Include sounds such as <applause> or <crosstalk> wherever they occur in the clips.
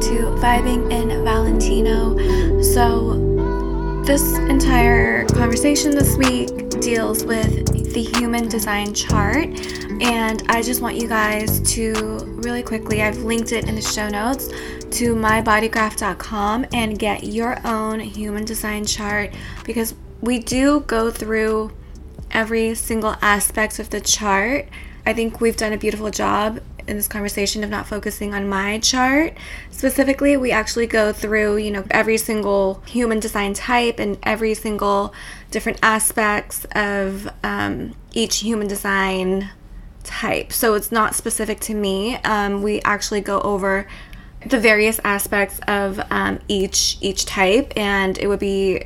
to Vibing in Valentino. So, this entire conversation this week deals with the human design chart, and I just want you guys to really quickly, I've linked it in the show notes to mybodygraph.com and get your own human design chart because we do go through every single aspect of the chart. I think we've done a beautiful job in this conversation of not focusing on my chart specifically. We actually go through, you know, every single human design type and every single different aspects of um, each human design type. So it's not specific to me. Um, we actually go over the various aspects of um, each each type, and it would be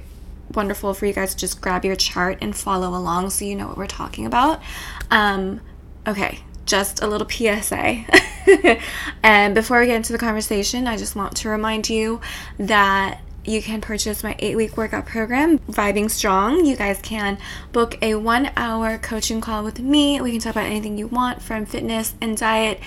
wonderful for you guys to just grab your chart and follow along so you know what we're talking about. Um, okay, just a little PSA. <laughs> and before we get into the conversation, I just want to remind you that you can purchase my eight week workout program, Vibing Strong. You guys can book a one hour coaching call with me. We can talk about anything you want from fitness and diet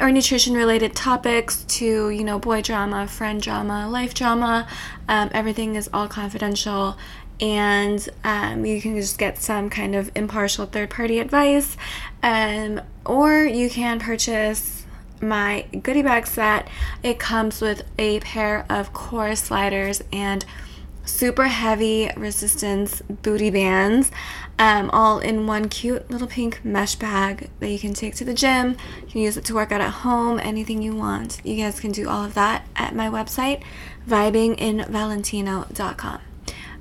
or nutrition related topics to, you know, boy drama, friend drama, life drama. Um, everything is all confidential and um, you can just get some kind of impartial third party advice. Um, or you can purchase my goodie bag set. It comes with a pair of core sliders and super heavy resistance booty bands, um, all in one cute little pink mesh bag that you can take to the gym. You can use it to work out at home, anything you want. You guys can do all of that at my website, vibinginvalentino.com.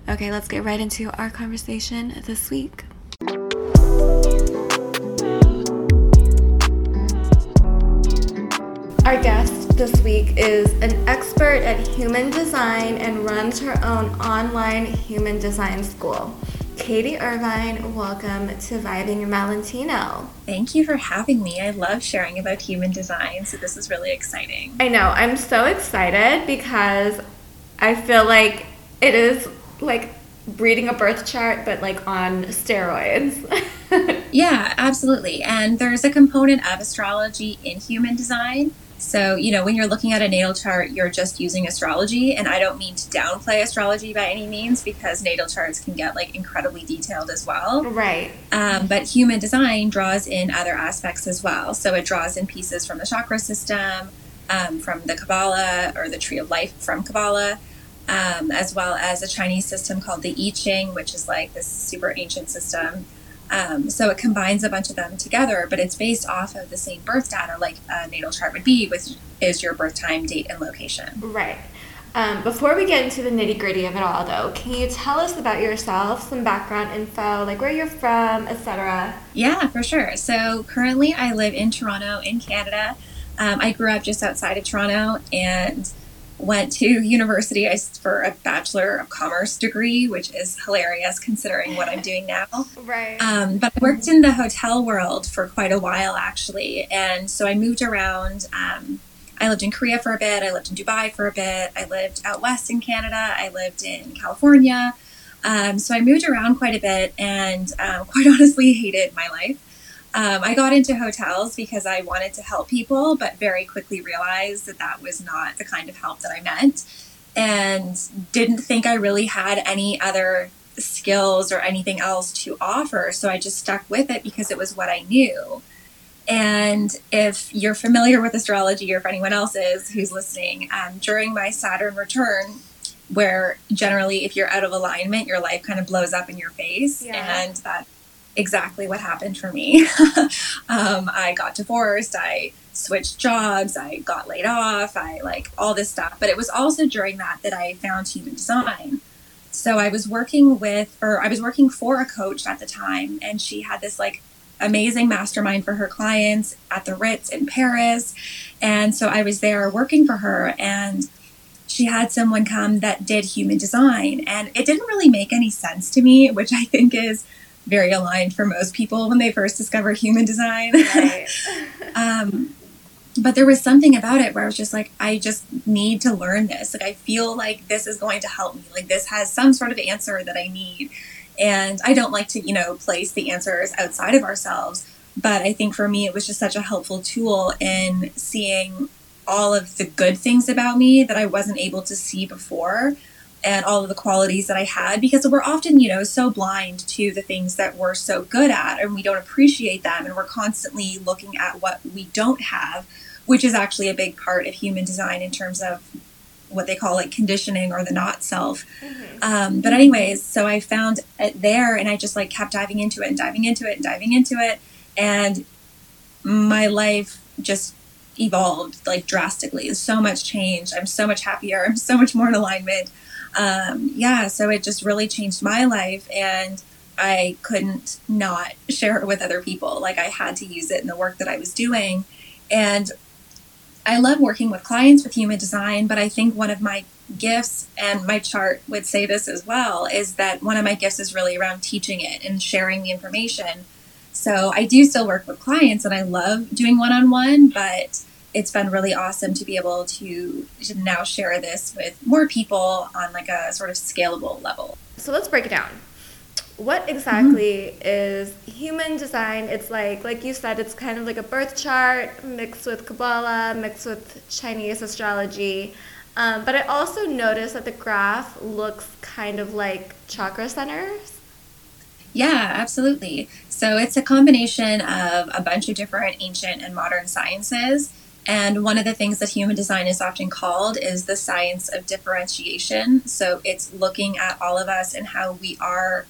Okay, let's get right into our conversation this week. Our guest this week is an expert at human design and runs her own online human design school. Katie Irvine, welcome to Vibing in Valentino. Thank you for having me. I love sharing about human design, so this is really exciting. I know, I'm so excited because I feel like it is like reading a birth chart, but like on steroids. <laughs> yeah, absolutely. And there's a component of astrology in human design. So, you know, when you're looking at a natal chart, you're just using astrology. And I don't mean to downplay astrology by any means because natal charts can get like incredibly detailed as well. Right. Um, but human design draws in other aspects as well. So it draws in pieces from the chakra system, um, from the Kabbalah or the Tree of Life from Kabbalah um, as well as a Chinese system called the I Ching, which is like this super ancient system. Um, so it combines a bunch of them together, but it's based off of the same birth data, like a natal chart would be, which is your birth time, date, and location. Right. Um, before we get into the nitty gritty of it all, though, can you tell us about yourself, some background info, like where you're from, etc.? Yeah, for sure. So currently, I live in Toronto, in Canada. Um, I grew up just outside of Toronto, and went to university for a bachelor of commerce degree which is hilarious considering what i'm doing now. <laughs> Right. Um, but i worked in the hotel world for quite a while actually. And so i moved around um, i lived in korea for a bit i lived in dubai for a bit i lived out west in canada i lived in california. Um, so i moved around quite a bit and um, quite <laughs> honestly hated my life um, I got into hotels because I wanted to help people, but very quickly realized that that was not the kind of help that I meant and didn't think I really had any other skills or anything else to offer. So I just stuck with it because it was what I knew. And if you're familiar with astrology, or if anyone else is who's listening, um, during my Saturn return, where generally if you're out of alignment, your life kind of blows up in your face, yeah. and that exactly what happened for me. <laughs> um, I got divorced. I switched jobs. I got laid off. I like all this stuff. But it was also during that that I found human design. So I was working with, or I was working for a coach at the time, and she had this like amazing mastermind for her clients at the Ritz in Paris. And so I was there working for her, and she had someone come that did human design. And it didn't really make any sense to me, which I think is very aligned for most people when they first discover human design. Right. <laughs> <laughs> um, but there was something about it where I was just like, I just need to learn this. Like, I feel like this is going to help me. Like, this has some sort of answer that I need. And I don't like to, you know, place the answers outside of ourselves. But I think for me, it was just such a helpful tool in seeing all of the good things about me that I wasn't able to see before and all of the qualities that I had because we're often, you know, so blind to the things that we're so good at and we don't appreciate them and we're constantly looking at what we don't have, which is actually a big part of human design in terms of what they call like conditioning or the not self. Mm-hmm. Um, but anyways, so I found it there and I just like kept diving into it and diving into it and diving into it and my life just evolved like drastically. So much change. I'm so much happier. I'm <laughs> so much more in alignment um, yeah, so it just really changed my life. And I couldn't not <laughs> share it with other people. Like I had to use it in the work that I was doing. And I love working with clients with human design, but I think one of my gifts, and my chart would say this as well, is that one of my gifts is really around teaching it and sharing the information. So I do still work with clients and I love doing one on one, but it's been really awesome to be able to, to now share this with more people on like a sort of scalable level. So let's break it down. What exactly mm-hmm. is human design? It's like, like you said, it's kind of like a birth chart mixed with Kabbalah, mixed with Chinese astrology. Um, but I also noticed that the graph looks kind of like chakra centers. Yeah, absolutely. So it's a combination of a bunch of different ancient and modern sciences and one of the things that human design is often called is the science of differentiation. So it's looking at all of us and how we are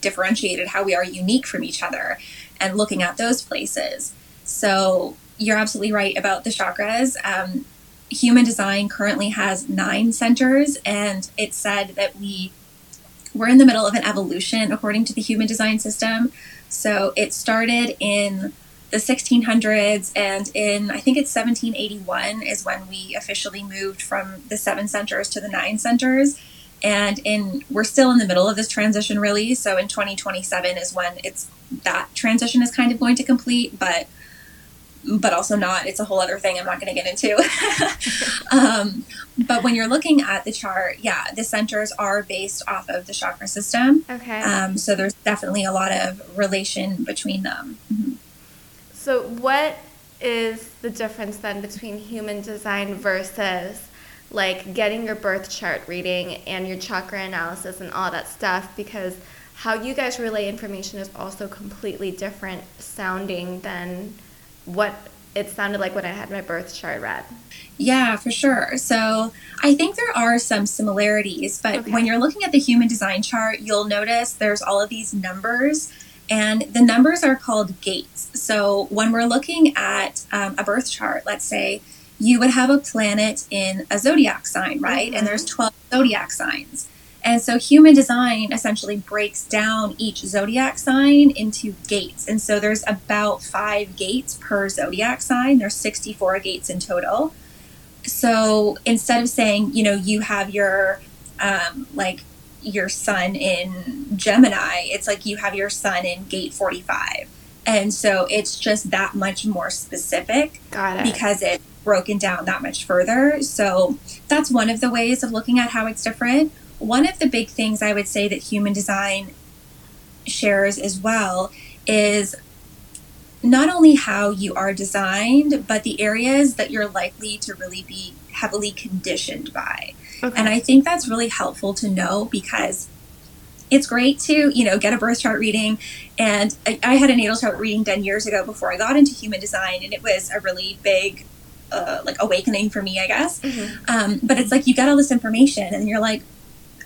differentiated, how we are unique from each other, and looking at those places. So you're absolutely right about the chakras. Um, human design currently has nine centers, and it's said that we we're in the middle of an evolution according to the human design system. So it started in the 1600s and in i think it's 1781 is when we officially moved from the seven centers to the nine centers. And in we're still in the middle of this transition really. So in 2027 is when it's that transition is kind of going to complete but but also not. It's a whole other thing i'm not going to get into. <laughs> Um, but when you're looking at the chart yeah the centers are based off of the chakra system. Okay. Um, so there's definitely a lot of relation between them. Mm-hmm. So, what is the difference then between human design versus like getting your birth chart reading and your chakra analysis and all that stuff? Because how you guys relay information is also completely different sounding than what it sounded like when I had my birth chart read. Yeah, for sure. So I think there are some similarities, but okay. when you're looking at the human design chart, you'll notice there's all of these numbers and the numbers are called gates. So when we're looking at um, a birth chart, let's say you would have a planet in a zodiac sign, right? Mm-hmm. And there's 12 zodiac signs. And so human design essentially breaks down each zodiac sign into gates. And so there's about five gates per zodiac sign. There's 64 gates in total. So instead of saying, you know, you have your um, like your sun in Gemini, it's like you have your sun in gate 45. And so it's just that much more specific it. because it's broken down that much further. So that's one of the ways of looking at how it's different. One of the big things I would say that human design shares as well is not only how you are designed, but the areas that you're likely to really be heavily conditioned by. Okay. And I think that's really helpful to know because it's great to, you know, get a birth chart reading. And I, I, had a natal chart reading done years ago before I got into human design, and it was a really big, uh, like, awakening for me, I guess. Mm-hmm. Um, but it's like you get all this information, and you're like,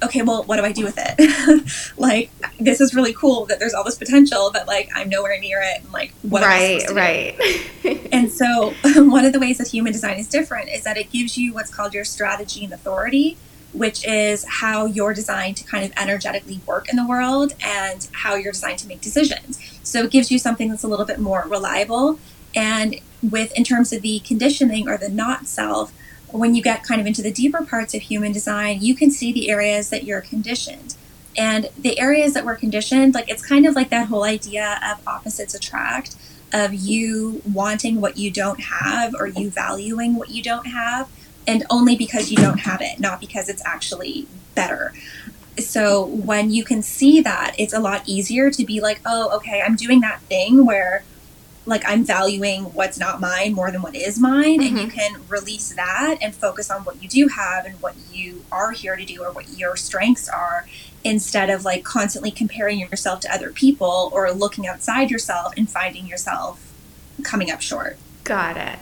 okay, well, what do I do with it? <laughs> like, this is really cool that there's all this potential, but like, I'm nowhere near it. And like, what right, right. <laughs> and so, <laughs> one of the ways that human design is different is that it gives you what's called your strategy and authority which is how you're designed to kind of energetically work in the world and how you're designed to make decisions. So it gives you something that's a little bit more reliable. And with, in terms of the conditioning or the not self, when you get kind of into the deeper parts of human design, you can see the areas that you're conditioned. And the areas that we're conditioned, like it's kind of like that whole idea of opposites attract, of you wanting what you don't have or you valuing what you don't have and only because you don't have it, not because it's actually better. So when you can see that, it's a lot easier to be like, oh, okay, I'm doing that thing where like I'm valuing what's not mine more than what is mine. Mm-hmm. And you can release that and focus on what you do have and what you are here to do or what your strengths are instead of like constantly comparing yourself to other people or looking outside yourself and finding yourself coming up short. Got it.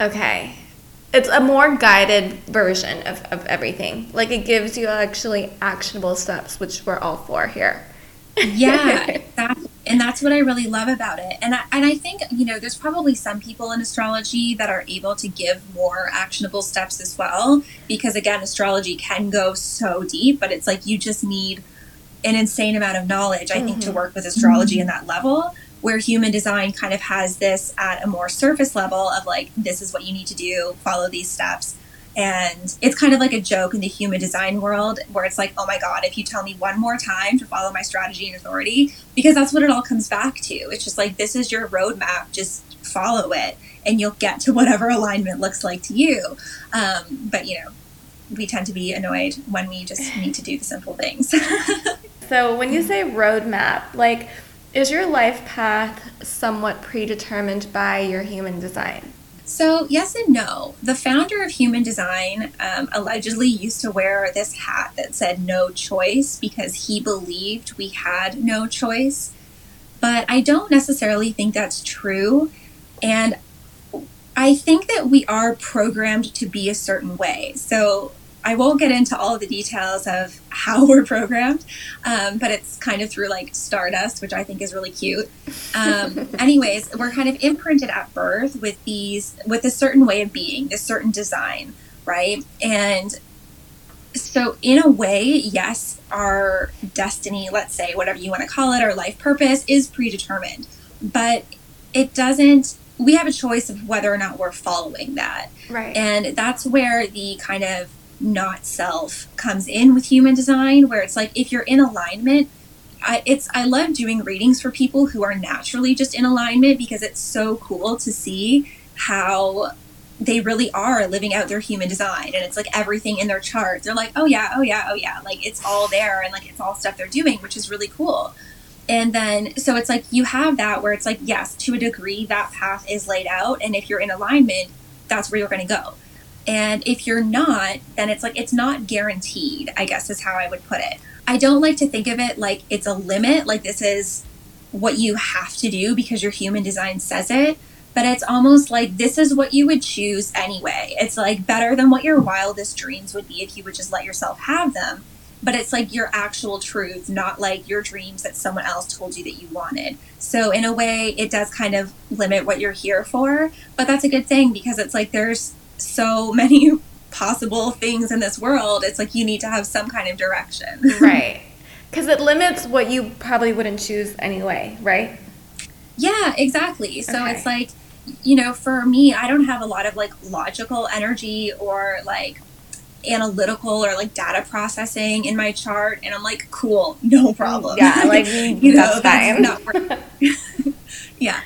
Okay. It's a more guided version of, of everything. Like it gives you actually actionable steps, which we're all for here. yeah, <laughs> exactly. And that's what I really love about it. And I, and I think, you know, there's probably some people in astrology that are able to give more actionable steps as well. Because again, astrology can go so deep, but it's like you just need an insane amount of knowledge, I mm-hmm. think, to mm-hmm. work with astrology mm-hmm. in that level where human design kind of has this at a more surface level of like, this is what you need to do, follow these steps. And it's kind of like a joke in the human design world where it's like, oh my God, if you tell me one more time to follow my strategy and authority, because that's what it all comes back to. It's just like, this is your roadmap, just follow it and you'll get to whatever alignment looks like to you. Um, but, you know, we tend to be annoyed when we just need to do the simple things. <laughs> so when you say roadmap, like, is your life path somewhat predetermined by your human design? So, yes and no. The founder of Human Design um, allegedly used to wear this hat that said no choice because he believed we had no choice. But I don't necessarily think that's true. And I think that we are programmed to be a certain way. So, I won't get into all the details of how <laughs> we're programmed, um, but it's kind of through like stardust, which I think is really cute. Um, <laughs> anyways, we're kind of imprinted at birth with these, with a certain way of being, this certain design, right? And so, in a way, yes, our destiny, let's say, whatever you want to call it, our life purpose is predetermined, but it doesn't we have a choice of whether or not we're following that. Right. And that's where the kind of not self comes in with human design where it's like if you're in alignment I, it's I love doing readings for people who are naturally just in alignment because it's so cool to see how they really are living out their human design. And it's like everything in their chart they're like oh yeah oh yeah oh yeah like it's all there and like it's all stuff they're doing which is really cool. And then so it's like you have that where it's like yes to a degree that path is laid out. And if you're in alignment that's where you're going to go and if you're not, then it's like it's not guaranteed, I guess is how I would put it. I don't like to think of it like it's a limit, like this is what you have to do because your human design says it. But it's almost like this is what you would choose anyway. It's like better than what your wildest dreams would be if you would just let yourself have them. But it's like your actual truth, not like your dreams that someone else told you that you wanted. So, in a way, it does kind of limit what you're here for. But that's a good thing because it's like there's so many <laughs> possible things in this world, it's like you need to have some kind of direction. <laughs> right. Because it limits what you probably wouldn't choose anyway, right? Yeah, exactly. So okay. it's like, you know, for me, I don't have a lot of like logical energy or like analytical or like data processing in my chart. And I'm like, cool, no <laughs> problem. Yeah, like, you know, that's, not yeah.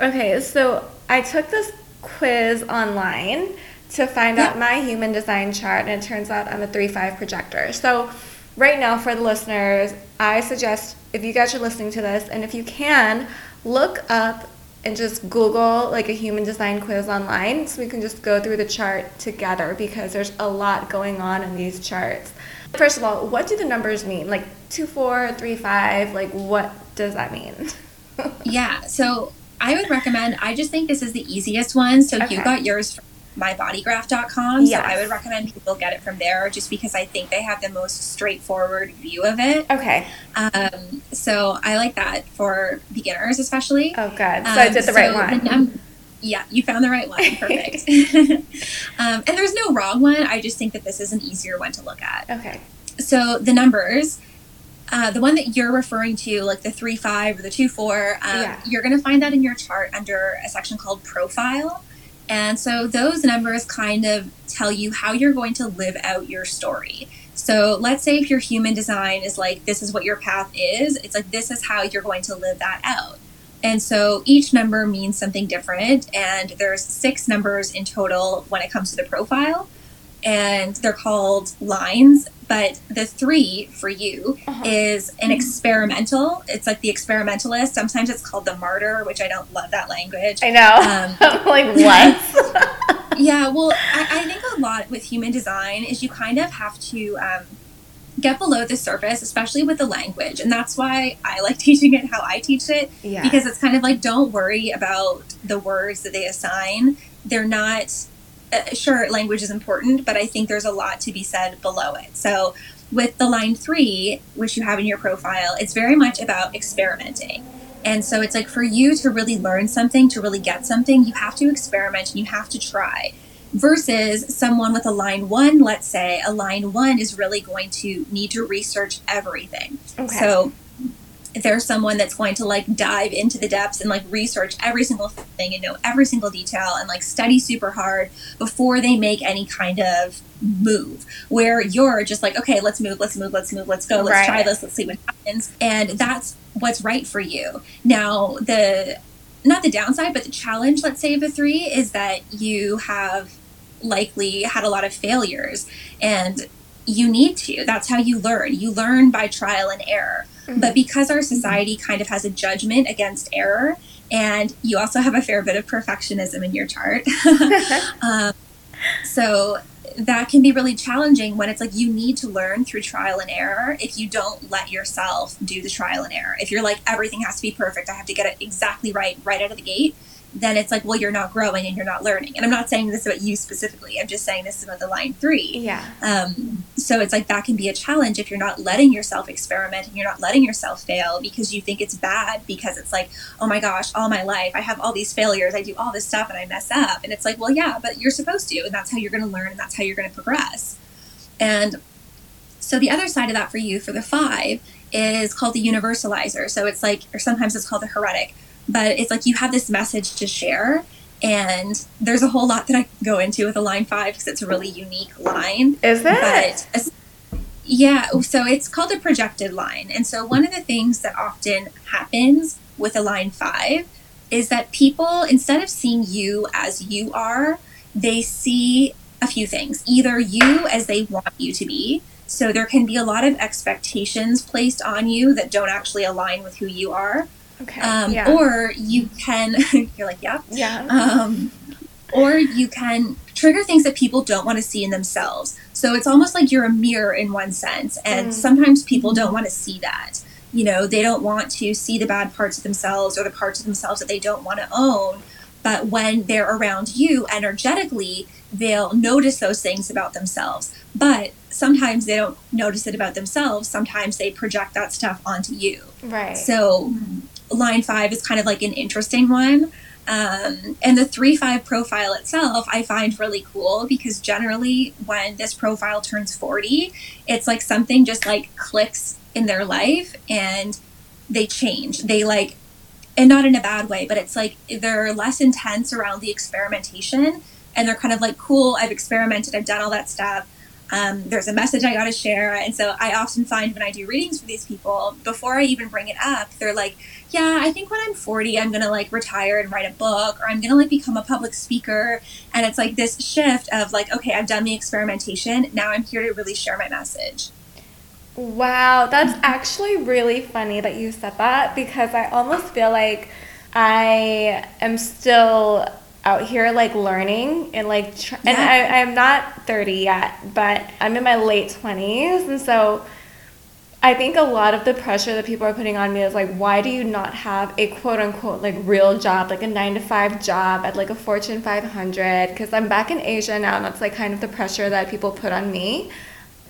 Okay, so I took this quiz online to find yeah. out my human design chart, and it turns out I'm a 3 5 projector. So, right now, for the listeners, I suggest if you guys are listening to this, and if you can, look up and just Google like a human design quiz online so we can just go through the chart together because there's a lot going on in these charts. First of all, what do the numbers mean? Like 2, 4, 3, 5, like what does that mean? <laughs> yeah, so I would recommend, I just think this is the easiest one. So okay. you got yours from mybodygraph.com. Yes. So I would recommend people get it from there just because I think they have the most straightforward view of it. Okay. Um, so I like that for beginners, especially. Oh, good. So um, I did the so right one. The yeah, you found the right one. <laughs> Perfect. <laughs> um, and there's no wrong one. I just think that this is an easier one to look at. Okay. So the numbers uh, the one that you're referring to, like the three five or the two four, um, yeah. you're going to find that in your chart under a section called profile. And so those numbers kind of tell you how you're going to live out your story. So let's say if your human design is like, this is what your path is, it's like, this is how you're going to live that out. And so each number means something different. And there's six numbers in total when it comes to the profile. And they're called lines. But the three for you Uh-huh. is an experimental. It's like the experimentalist. Sometimes it's called the martyr, which I don't love that language. I know. Um, <laughs> like, what? <laughs> yeah, well, I, I think a lot with human design is you kind of have to um, get below the surface, especially with the language. And that's why I like <laughs> teaching it how I teach it yeah. because it's kind of like don't worry about the words that they assign. They're not, uh, sure, language is important, but I think there's a lot to be said below it. So with the line three, which you have in your profile, it's very much about experimenting. And so it's like for you to really learn something, to really get something, you have to experiment and you have to try. Versus someone with a line one, let's say, a line one is really going to need to research everything. okay. So if there's someone that's going to like dive into the depths and like research every single thing and know every single detail and like study super hard before they make any kind of move where you're just like okay let's move let's move let's move let's go let's Right. try this let's see what happens. And that's what's right for you. Now the not the downside but the challenge let's say of a three is that you have likely had a lot of failures and you need to. That's how you learn. You learn by trial and error But because our society kind of has a judgment against error and you also have a fair bit of perfectionism in your chart. <laughs> <laughs> Um, so that can be really challenging when it's like you need to learn through trial and error if you don't let yourself do the trial and error. If you're like everything has to be perfect. I have to get it exactly right right out of the gate then it's like well you're not growing and you're not learning and i'm not saying this about you specifically i'm just saying this about the line three yeah. um, so it's like that can be a challenge if you're not letting yourself experiment and you're not letting yourself fail because you think it's bad because it's like, oh my gosh, all my life I have all these failures, I do all this stuff and I mess up. And it's like, well, yeah, but you're supposed to, and that's how you're going to learn and that's how you're going to progress. And so the other side of that for you for the five is called the universalizer. So it's like, or sometimes it's called the heretic, but it's like you have this message to share. And there's a whole lot that I can go into with a line five because it's a really unique line Is it? but yeah so it's called a projected line and so one of the things that often happens with a line five is that people instead of seeing you as you are they see a few things either you as they want you to be so there can be a lot of expectations placed on you that don't actually align with who you are okay. um, yeah. or you can <laughs> you're like yeah yeah. um, or you can trigger things that people don't want to see in themselves. So it's almost like you're a mirror in one sense, and Mm. sometimes people don't want to see that. You know, they don't want to see the bad parts of themselves or the parts of themselves that they don't want to own. But when they're around you energetically, they'll notice those things about themselves. But sometimes they don't notice it about themselves. Sometimes they project that stuff onto you. right. So line five is kind of like an interesting one. Um, and the three five profile itself, I find really cool because generally when this profile turns 40, it's like something just like clicks in their life and they change. They like, and not in a bad way, but it's like they're less intense around the experimentation and they're kind of like, cool, I've experimented, I've done all that stuff. Um, there's a message I got to share. And so I often find when I do readings for these people, before I even bring it up, they're like, yeah, I think when I'm 40, I'm going to like retire and write a book or I'm going to like become a public speaker. And it's like this shift of like, okay, I've done the experimentation. Now I'm here to really share my message. Wow, that's actually really funny that you said that because I almost feel like I am still out here like learning and like tr- and I, I'm not 30 yet, but I'm in my late 20s and so I think a lot of the pressure that people are putting on me is like, why do you not have a quote unquote like real job, like a nine to five job at like a Fortune 500? Because I'm back in Asia now, and that's like kind of the pressure that people put on me.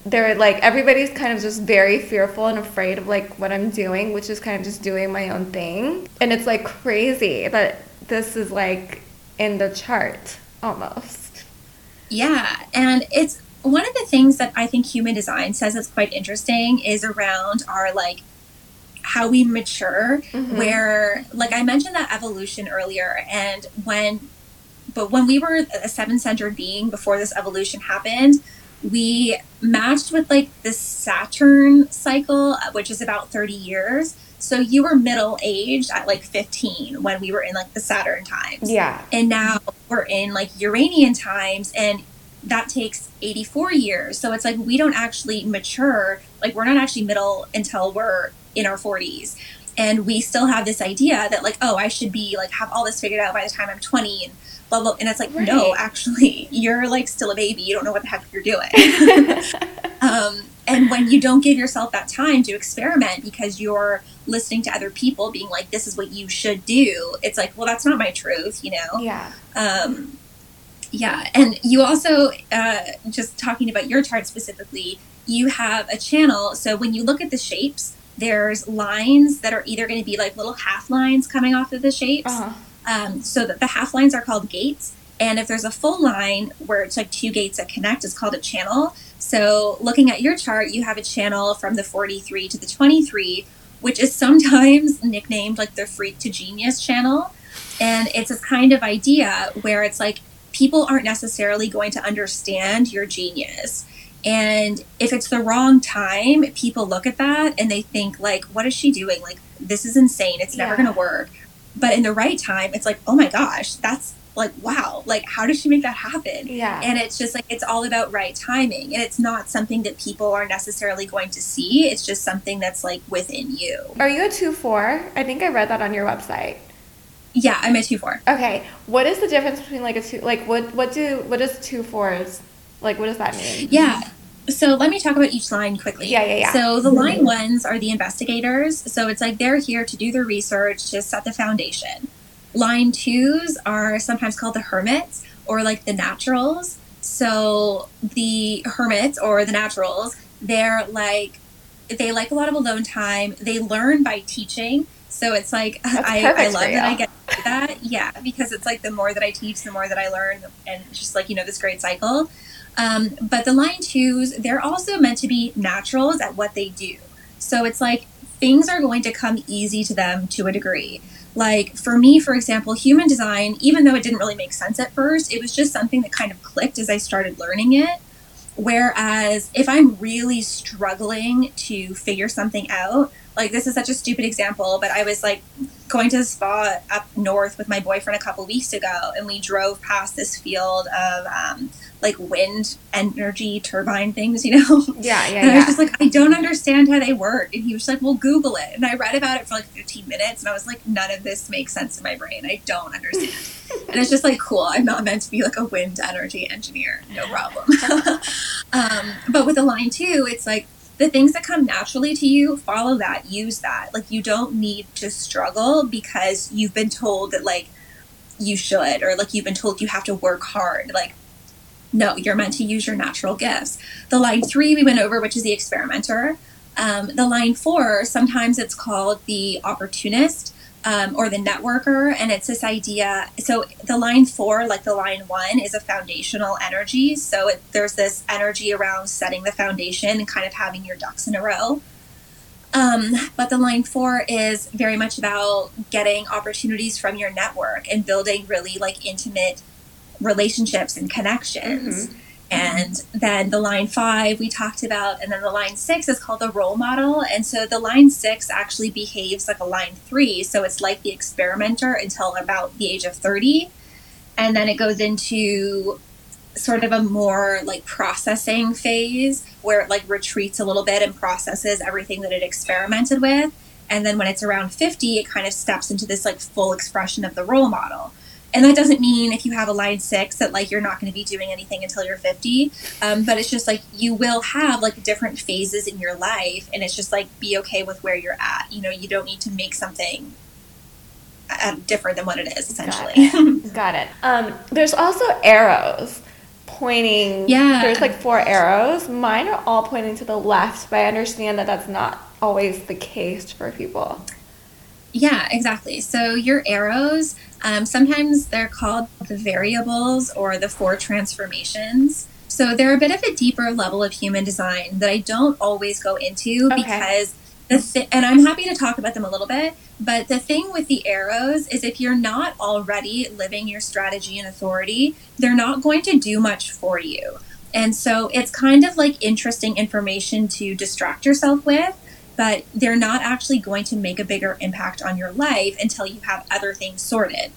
They're like, everybody's kind of just very fearful and afraid of like what I'm doing, which is kind of just doing my own thing. And it's like crazy that this is like in the chart almost. Yeah, and it's one of the things that I think human design says is quite interesting is around our like how we mature Mhm. where like I mentioned that evolution earlier and when but when we were a seven-centered being before this evolution happened, we matched with like the Saturn cycle, which is about 30 years. So you were middle aged at like 15 when we were in like the Saturn times Yeah. and now we're in like Uranian times and that takes 84 years. So it's like we don't actually mature, like we're not actually middle until we're in our 40s. And we still have this idea that like, oh, I should be like have all this figured out by the time I'm 20 and blah blah. And it's like, right. no, actually, <laughs> you're like still a baby. You don't know what the heck you're doing. <laughs> um, and when you don't give yourself that time to experiment because you're listening to other people being like, this is what you should do, it's like, well, that's not my truth, you know? Yeah. Um, yeah. And you also, uh, just talking about your chart specifically, you have a channel. So when you look at the shapes, there's lines that are either going to be like little half lines coming off of the shapes. Uh-huh. Um, so that the half lines are called gates. And if there's a full line where it's like two gates that connect, it's called a channel. So looking at your chart, you have a channel from the 43 to the 23, which is sometimes <laughs> nicknamed like the freak to genius channel. And it's this kind of idea where it's like people aren't necessarily going to understand your genius. And if it's the wrong time, people look at that and they think like, what is she doing? Like, this is insane. It's never yeah. going to work. But in the right time, it's like, oh my gosh, that's like, wow, like, how did she make that happen? Yeah. And it's just like, it's all about right timing. And it's not something that people are necessarily going to see. It's just something that's like within you. Are you a 2 4? I think I read that on your website. Yeah, I'm a 2 4. Okay. What is the difference between like a 2, like, what, what do, what does 2 4s, like, what does that mean? Yeah. So let me talk about each line quickly. Yeah, yeah, yeah. So the line ones are the investigators. So it's like they're here to do the research, to set the foundation. Line twos are sometimes called the hermits or like the naturals. So the hermits or the naturals, they're like, they like a lot of alone time. They learn by teaching. So it's like, <laughs> I, I love that I get that. Yeah, because it's like the more that I teach, the more that I learn. And just like, you know, this great cycle. Um, but the line twos, they're also meant to be naturals at what they do. So it's like things are going to come easy to them to a degree. Like for me, for example, human design, even though it didn't really make sense at first, it was just something that kind of clicked as I started learning it. Whereas if I'm really struggling to figure something out, like this is such a stupid example, but I was like going to the spa up north with my boyfriend a couple weeks ago, and we drove past this field of um, like wind energy turbine things, <laughs> you know? Yeah, yeah. And I was just like, I don't understand how they work. And he was like, Well, Google it. And I read about it for like 15 minutes, and I was like, None of this makes sense in my brain. I don't understand. <laughs> and it's just like, cool. I'm not meant to be like a wind energy engineer. No problem. <laughs> um, but with the line two, it's like the things that come naturally to you, follow that, use that. Like you don't need to struggle because you've been told that like you should or like you've been told you have to work hard. Like no, you're meant to use your natural gifts. The line three we went over, which is the experimenter. Um, the line four, sometimes it's called the opportunist um, or the networker. And it's this idea. So the line four, like the line one, is a foundational energy. So it, there's this energy around setting the foundation and kind of having your ducks in a row. Um, but the line four is very much about getting opportunities from your network and building really like intimate relationships and connections. Mm-hmm. And then the line five we talked about, and then the line six is called the role model. And so the line six actually behaves like a line three. So it's like the experimenter until about the age of 30. And then it goes into sort of a more like processing phase where it like retreats a little bit and processes everything that it experimented with. And then when it's around 50, it kind of steps into this like full expression of the role model and that doesn't mean if you have a line six that like you're not going to be doing anything until you're 50 um, but it's just like you will have like different phases in your life and it's just like be okay with where you're at. You know you don't need to make something uh, different than what it is essentially. got it, <laughs> got it. Um, there's also arrows pointing yeah. there's like four arrows. Mine are all pointing to the left but i understand that that's not always the case for people yeah, exactly. So your arrows, um, sometimes they're called the variables or the four transformations. So they're a bit of a deeper level of human design that I don't always go into okay. because the th- and I'm happy to talk about them a little bit. But the thing with the arrows is if you're not already living your strategy and authority, they're not going to do much for you. And so it's kind of like interesting information to distract yourself with but they're not actually going to make a bigger impact on your life until you have other things sorted.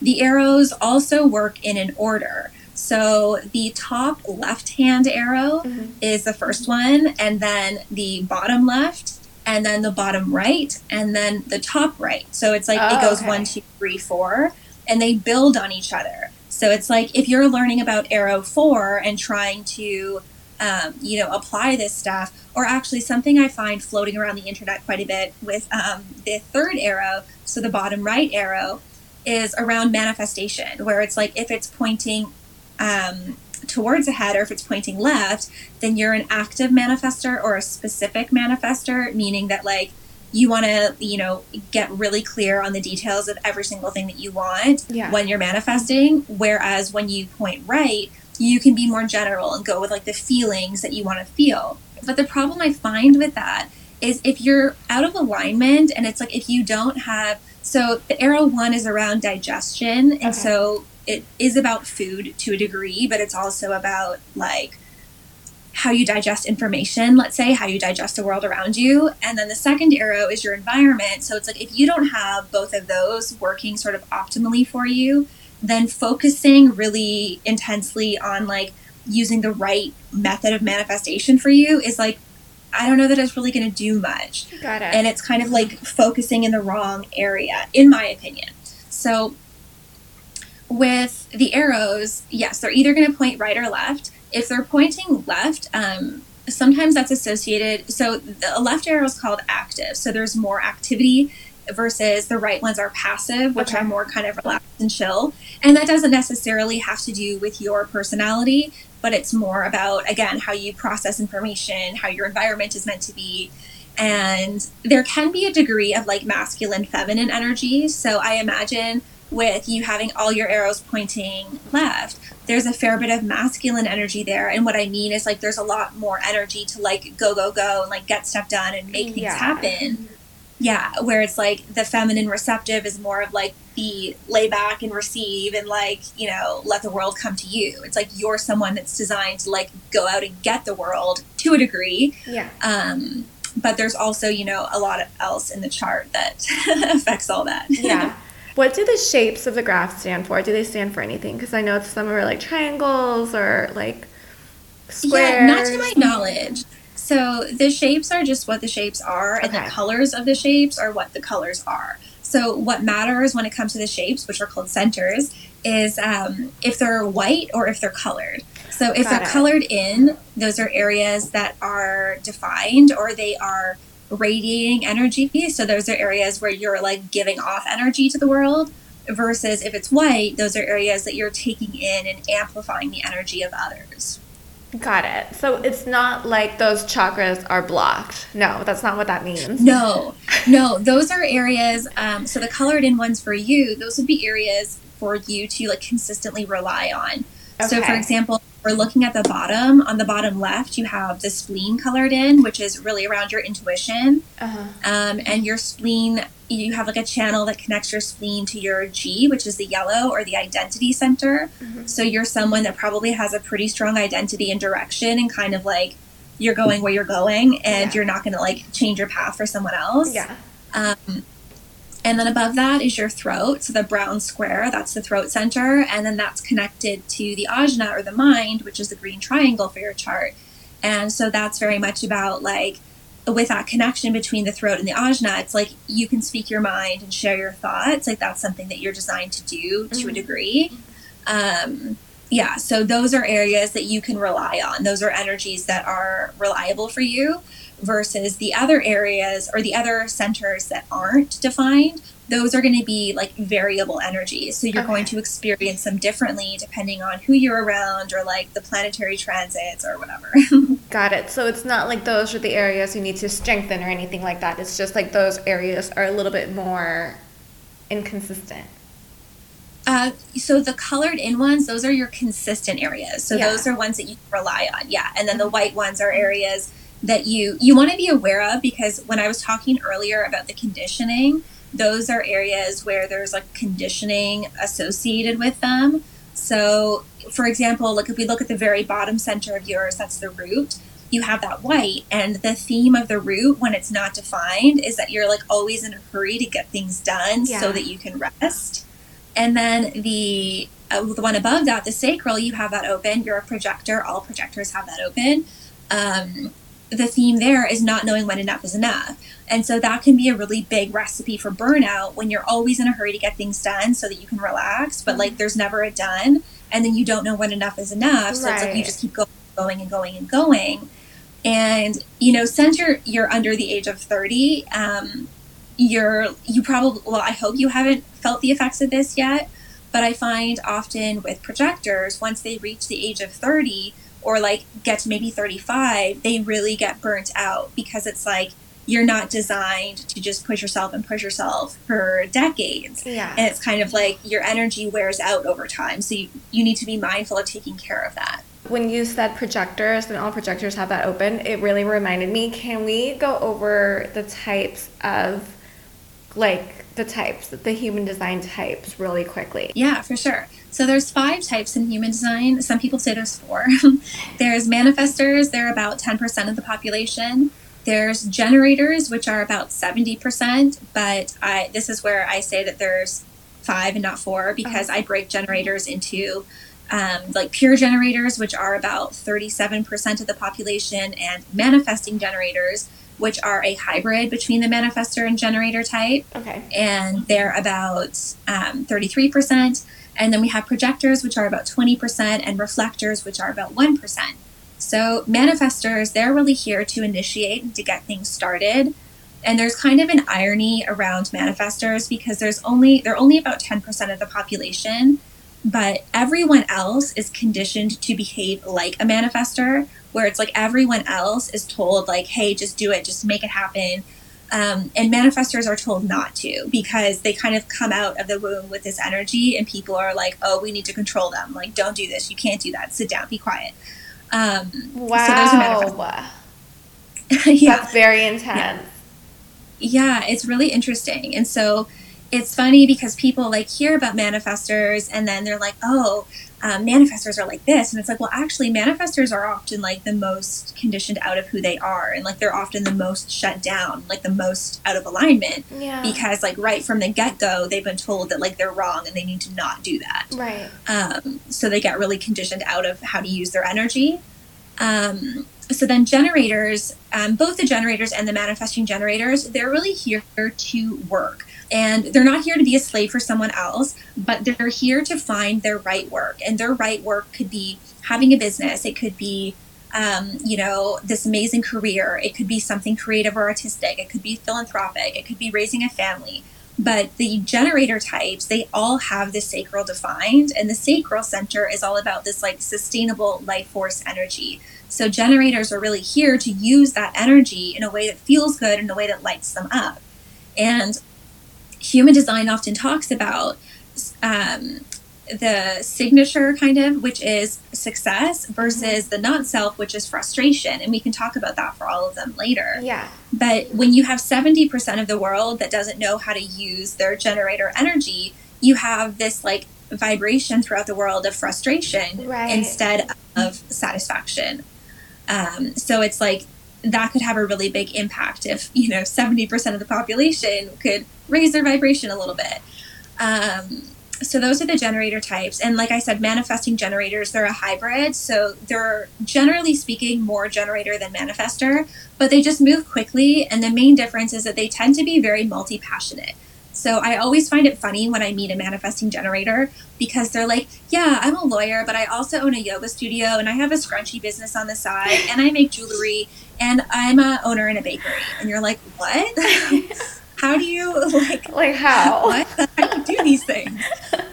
The arrows also work in an order. So the top left hand arrow Mhm. is the first one, and then the bottom left, and then the bottom right, and then the top right. So it's like it Oh, goes okay. one, two, three, four, and they build on each other. So it's like if you're learning about arrow four and trying to, um, you know, apply this stuff, or actually something I find floating around the internet quite a bit with um, the third arrow, so the bottom right arrow, is around manifestation, where it's like if it's pointing um, towards the head or if it's pointing left, then you're an active manifester or a specific manifester, meaning that like you want to, you know, get really clear on the details of every single thing that you want Yeah. when you're manifesting. Whereas when you point right, you can be more general and go with like the feelings that you want to feel. But the problem I find with that is if you're out of alignment and it's like if you don't have so the arrow one is around digestion and Okay. so it is about food to a degree but it's also about like how you digest information let's say how you digest the world around you and then the second arrow is your environment so it's like if you don't have both of those working sort of optimally for you then focusing really intensely on like using the right method of manifestation for you is like I don't know that it's really going to do much. Got it. and it's kind of like focusing in the wrong area in my opinion. So with the arrows yes they're either going to point right or left. If they're pointing left um, sometimes that's associated so the left arrow is called active so there's more activity versus the right ones are passive which Okay. are more kind of relaxed and chill. And that doesn't necessarily have to do with your personality but it's more about again how you process information how your environment is meant to be. And there can be a degree of like masculine feminine energy. So i imagine with you having all your arrows pointing left there's a fair bit of masculine energy there. And what i mean is like there's a lot more energy to like go go go and like get stuff done and make things Yeah. happen yeah where it's like the feminine receptive is more of like the lay back and receive and like you know let the world come to you it's like you're someone that's designed to like go out and get the world to a degree yeah. um, but there's also you know a lot of else in the chart that <laughs> affects all that Yeah. <laughs> What do the shapes of the graph stand for? Do they stand for anything? Because I know some are like triangles or like squares. Yeah, not to my knowledge. So the shapes are just what the shapes are, and the colors of the shapes are what the colors are. So what matters when it comes to the shapes, which are called centers, is um, if they're white or if they're colored. So if Got they're it. colored in, those are areas that are defined or they are radiating energy. So those are areas where you're like giving off energy to the world. Versus if it's white, those are areas that you're taking in and amplifying the energy of others. Got it. So it's not like those chakras are blocked. No, that's not what that means. No, no, those are areas. Um, so the colored in ones for you, those would be areas for you to like consistently rely on. Okay. So, for example, we're looking at the bottom. On the bottom left, you have the spleen colored in, which is really around your intuition. Uh-huh. Um, and your spleen, you have like a channel that connects your spleen to your G, which is the yellow or the identity center. Mhm. So you're someone that probably has a pretty strong identity and direction, and kind of like you're going where you're going, and Yeah. you're not going to like change your path for someone else. Yeah. Um, and then above that is your throat. So the brown square, that's the throat center. And then that's connected to the ajna or the mind, which is the green triangle for your chart. And so that's very much about like, with that connection between the throat and the ajna, it's like you can speak your mind and share your thoughts. Like that's something that you're designed to do to a Mhm. degree. Um, yeah, so those are areas that you can rely on. Those are energies that are reliable for you versus the other areas or the other centers that aren't defined. Those are going to be like variable energies. So you're going to experience them differently depending on who you're around or like the planetary transits or whatever. <laughs> Got it. So it's not like those are the areas you need to strengthen or anything like that. It's just like those areas are a little bit more inconsistent. Uh, so the colored in ones, those are your consistent areas. So Yeah. those are ones that you rely on. Yeah. And then the white ones are areas that you you want to be aware of because when I was talking earlier about the conditioning, those are areas where there's like conditioning associated with them. So, for example, like if we look at the very bottom center of yours, that's the root. You have that white, and the theme of the root, when it's not defined, is that you're like always in a hurry to get things done Yeah. so that you can rest. And then the uh, the one above that, the sacral, you have that open. You're a projector. All projectors have that open. Um, the theme there is not knowing when enough is enough. And so that can be a really big recipe for burnout when you're always in a hurry to get things done so that you can relax, but like there's never a done. And then you don't know when enough is enough. So right. it's like you just keep going, going and going and going. And, you know, since you're, you're under the age of 30, um, you're, you probably, well, I hope you haven't felt the effects of this yet, but I find often with projectors, once they reach the age of 30, or like get to maybe 35, they really get burnt out because it's like you're not designed to just push yourself and push yourself for decades. Yeah. And it's kind of like your energy wears out over time. So you, you need to be mindful of taking care of that. When you said projectors and all projectors have that open, it really reminded me can we go over the types of like the types, the human design types really quickly? Yeah, for sure. So there's five types in human design. Some people say there's four. <laughs> there's manifestors, they're about 10% of the population. There's generators, which are about 70%, but I this is where I say that there's five and not four because uh-huh. I break generators into um, like pure generators, which are about 37% of the population, and manifesting generators, which are a hybrid between the manifestor and generator type. Okay. And they're about um, 33%. And then we have projectors, which are about 20%, and reflectors, which are about 1%. So, manifestors, they're really here to initiate and to get things started. And there's kind of an irony around manifestors because there's only they're only about 10% of the population, but everyone else is conditioned to behave like a manifestor, where it's like everyone else is told like, "Hey, just do it, just make it happen." Um, and manifestors are told not to because they kind of come out of the womb with this energy, and people are like, "Oh, we need to control them. Like, don't do this. You can't do that. Sit down. Be quiet." Um, wow. So <laughs> <laughs> yeah. That's very intense. Yeah. yeah, it's really interesting, and so it's funny because people like hear about manifestors, and then they're like, "Oh, um, manifestors are like this. And it's like well actually manifestors are often like the most conditioned out of who they are and like they're often the most shut down like the most out of alignment. Yeah. because like right from the get-go they've been told that like they're wrong and they need to not do that. Right. Um, so they get really conditioned out of how to use their energy. Um, so then generators um, both the generators and the manifesting generators they're really here to work and they're not here to be a slave for someone else, but they're here to find their right work. And their right work could be having a business, it could be um, you know, this amazing career. It could be something creative or artistic. It could be philanthropic. It could be raising a family. But the generator types, they all have the sacral defined, and the sacral center is all about this like sustainable life force energy. So generators are really here to use that energy in a way that feels good, in a way that lights them up. And human design often talks about um, the signature kind of, which is success, versus the not self, which is frustration. And we can talk about that for all of them later. Yeah. But when you have 70% of the world that doesn't know how to use their generator energy, you have this like vibration throughout the world of frustration right. instead of satisfaction. Um, so it's like that could have a really big impact if, you know, 70% of the population could raise their vibration a little bit. Um, so those are the generator types. And like I said, manifesting generators, they're a hybrid. So they're generally speaking more generator than manifestor, but they just move quickly. And the main difference is that they tend to be very multi passionate. So I always find it funny when I meet a manifesting generator because they're like, yeah, I'm a lawyer, but I also own a yoga studio and I have a scrunchy business on the side and I make jewelry and I'm a owner in a bakery. And you're like, what? <laughs> how do you like like how <laughs> what? how do you do these things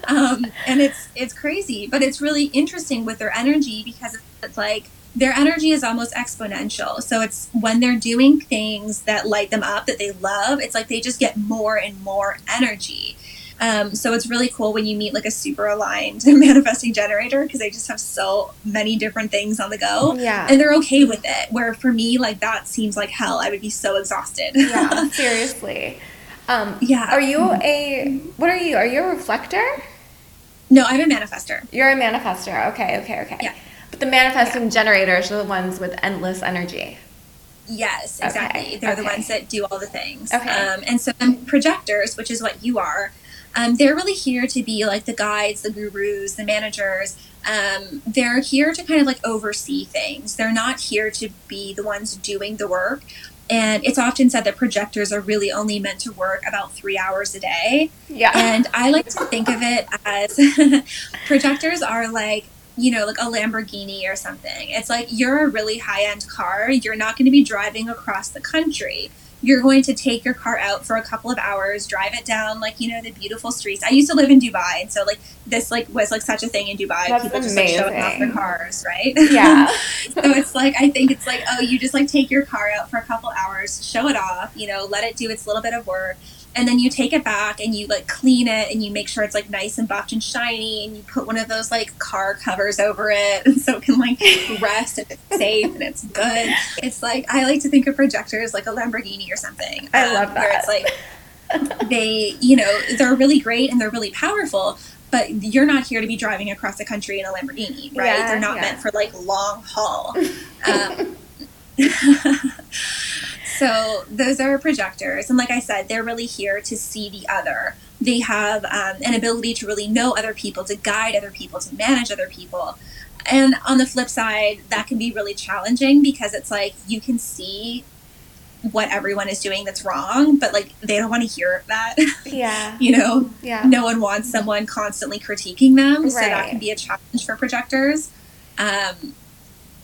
um, and it's it's crazy but it's really interesting with their energy because it's like their energy is almost exponential so it's when they're doing things that light them up that they love it's like they just get more and more energy um, so it's really cool when you meet like a super aligned <laughs> manifesting generator because they just have so many different things on the go. Yeah. And they're okay with it. Where for me, like that seems like hell. I would be so exhausted. yeah, <laughs> seriously. Um, yeah. Are you a, what are you? Are you a reflector? No, I'm a manifestor. You're a manifestor. Okay, okay, okay. Yeah. But the manifesting yeah. generators are the ones with endless energy. Yes, exactly. Okay. They're okay. the ones that do all the things. Okay. Um, and so projectors, which is what you are, Um, they're really here to be like the guides, the gurus, the managers. Um, they're here to kind of like oversee things. They're not here to be the ones doing the work. And it's often said that projectors are really only meant to work about three hours a day. Yeah. And I like to think of it as <laughs> projectors are like, you know, like a Lamborghini or something. It's like you're a really high end car. You're not going to be driving across the country you're going to take your car out for a couple of hours, drive it down like you know the beautiful streets. I used to live in Dubai, and so like this like was like such a thing in Dubai. That's People amazing. just like showing off their cars, right? Yeah. <laughs> so it's like I think it's like oh, you just like take your car out for a couple hours, show it off, you know, let it do its little bit of work, and then you take it back and you like clean it and you make sure it's like nice and buffed and shiny and you put one of those like car covers over it and <laughs> so it can like rest and it's safe and it's good it's like i like to think of projectors like a lamborghini or something I love where that. it's like <laughs> they you know they're really great and they're really powerful but you're not here to be driving across the country in a lamborghini right Yeah, they're not yeah. meant for like long haul <laughs> um, so those are projectors, and like I said, they're really here to see the other. They have um, an ability to really know other people, to guide other people, to manage other people. And on the flip side, that can be really challenging because it's like you can see what everyone is doing that's wrong, but like they don't want to hear that. <laughs> Yeah. you know, Yeah. no one wants someone constantly critiquing them, so that can be a challenge for projectors. Um,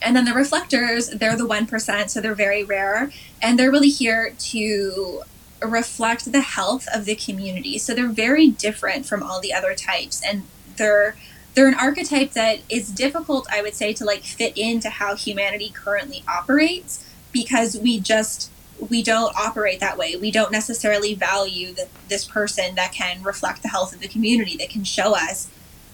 and then the reflectors, they're the 1%, so they're very rare. And they're really here to reflect the health of the community. So they're very different from all the other types. And they're they're an archetype that is difficult, I would say, to like fit into how humanity currently operates because we just we don't operate that way. We don't necessarily value that this person that can reflect the health of the community, that can show us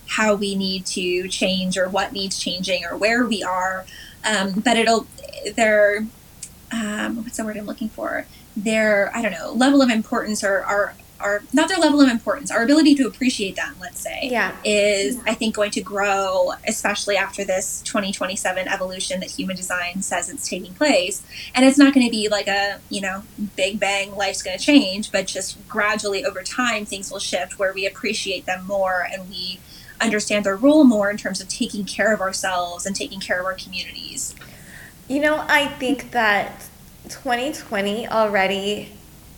how we need to change or what needs changing or where we are. Um, but it'll, their, um, what's the word I'm looking for? Their, I don't know, level of importance or, or, or not their level of importance, our ability to appreciate them, let's say, Yeah. is I think going to grow, especially after this 2027 evolution that human design says it's taking place. And it's not going to be like a, you know, big bang, life's going to change, but just gradually over time, things will shift where we appreciate them more and we understand their role more in terms of taking care of ourselves and taking care of our communities. You know, I think that 2020 already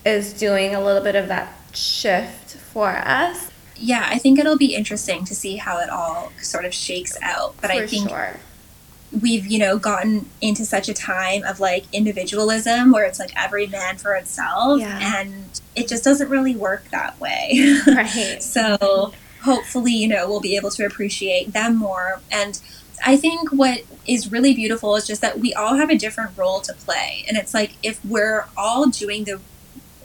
is doing a little bit of that shift for us. Yeah, I think it'll be interesting to see how it all sort of shakes out. But I think sure. we've you know gotten into such a time of like individualism where it's like every man for himself Yeah. and it just doesn't really work that way Right. <laughs> so hopefully you know we'll be able to appreciate them more and i think what is really beautiful is just that we all have a different role to play and it's like if we're all doing the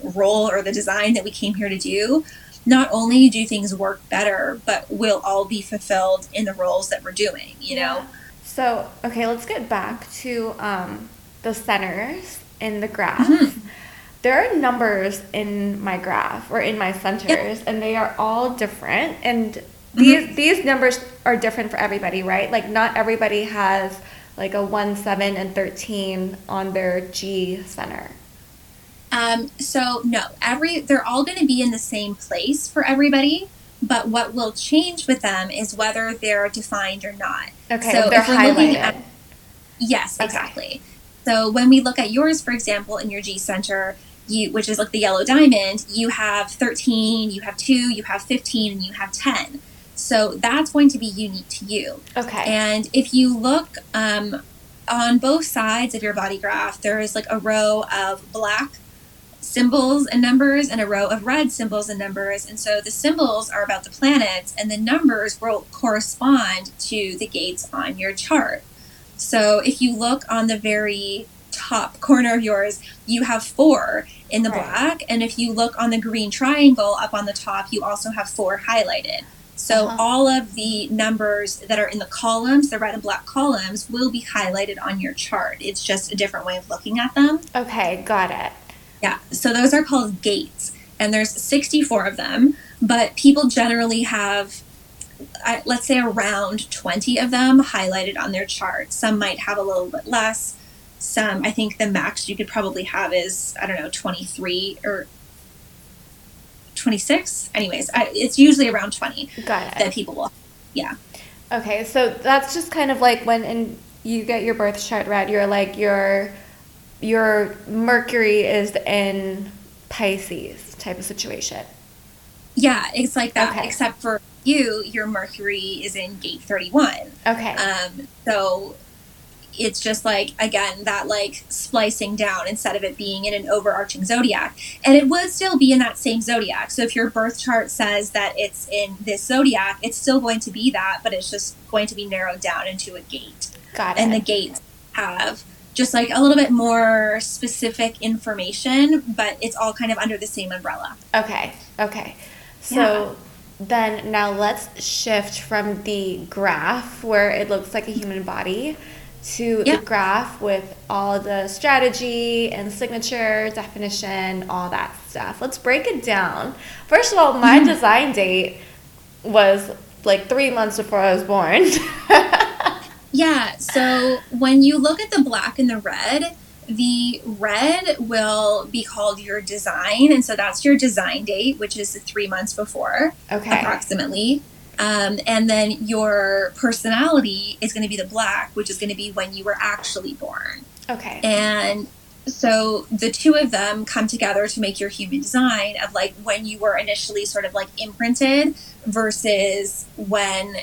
role or the design that we came here to do not only do things work better but we'll all be fulfilled in the roles that we're doing you know So, okay, let's get back to um, the centers in the graph. Mhm. There are numbers in my graph or in my centers, and they are all different. And these these numbers are different for everybody, right? Like not everybody has like a one, seven, and thirteen on their G center. Um, so no, every they're all going to be in the same place for everybody, but what will change with them is whether they're defined or not. Okay, So they're if we're looking highlighted. at- Yes, Okay. exactly. So when we look at yours, for example, in your G center, you which is like the yellow diamond, you have 13, you have 2, you have 15, and you have 10. So that's going to be unique to you. okay. And if you look um, on both sides of your body graph, there is like a row of black symbols and numbers and a row of red symbols and numbers. And so the symbols are about the planets, and the numbers will correspond to the gates on your chart. So if you look on the very top corner of yours, you have four in the Right. black. And if you look on the green triangle up on the top, you also have four highlighted. So Uh-huh. all of the numbers that are in the columns, the red and black columns, will be highlighted on your chart. It's just a different way of looking at them. okay, got it. Yeah. So those are called gates, and there's 64 of them. But people generally have, let's say, around 20 of them highlighted on their chart. Some might have a little bit less. Some, I think, the max you could probably have is I don't know, 23 or 26. Anyways, I, it's usually around 20 Got it. that people will. Yeah. Okay, so that's just kind of like when in, you get your birth chart read, you're like your your Mercury is in Pisces type of situation. Yeah, it's like that, Okay. except for you, your Mercury is in gate 31. Okay. Um, so it's just like, again, that like splicing down instead of it being in an overarching zodiac. And it would still be in that same zodiac. So if your birth chart says that it's in this zodiac, it's still going to be that, but it's just going to be narrowed down into a gate. Got it. And the gates have just like a little bit more specific information, but it's all kind of under the same umbrella. Okay, okay. So then now let's shift from the graph where it looks like a human body to Yeah. the graph with all the strategy and signature, definition, all that stuff. Let's break it down. First of all, my mm-hmm. design date was like three months before I was born. <laughs> Yeah, so when you look at the black and the red, the red will be called your design. And so that's your design date, which is three months before, okay. approximately. Um, and then your personality is going to be the black, which is going to be when you were actually born. Okay. And so the two of them come together to make your human design of like when you were initially sort of like imprinted versus when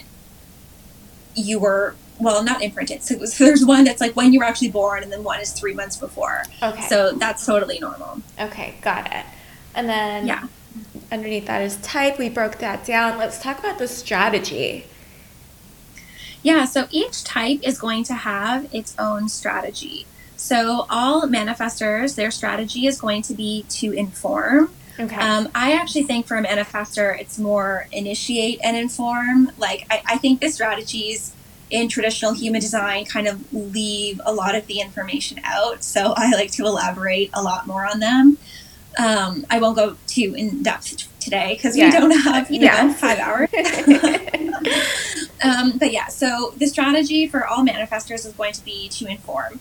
you were well not imprinted so, so <laughs> there's one that's like when you were actually born and then one is three months before Okay. so that's totally normal okay, got it. And then yeah underneath that is type. We broke that down. Let's talk about the strategy. Yeah, so each type is going to have its own strategy. So all manifestors, their strategy is going to be to inform. Okay. Um, I actually think for a manifestor, it's more initiate and inform. Like, I, I think the strategies in traditional human design kind of leave a lot of the information out. So I like to elaborate a lot more on them. Um, I won't go too in depth today because Yeah. we don't have, you know, Yeah. five hours. <laughs> um, but yeah, so the strategy for all manifestors is going to be to inform.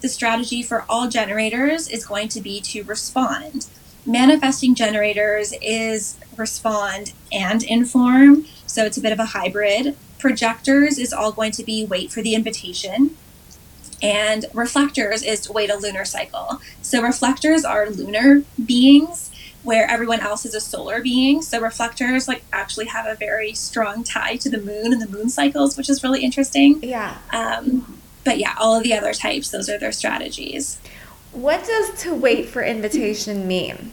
The strategy for all generators is going to be to respond. Manifesting generators is respond and inform, so it's a bit of a hybrid. Projectors is all going to be wait for the invitation. And reflectors is to wait a lunar cycle. So reflectors are lunar beings where everyone else is a solar being. So reflectors like actually have a very strong tie to the moon and the moon cycles, which is really interesting. yeah. Um, but yeah, all of the other types, those are their strategies. What does to wait for invitation mean?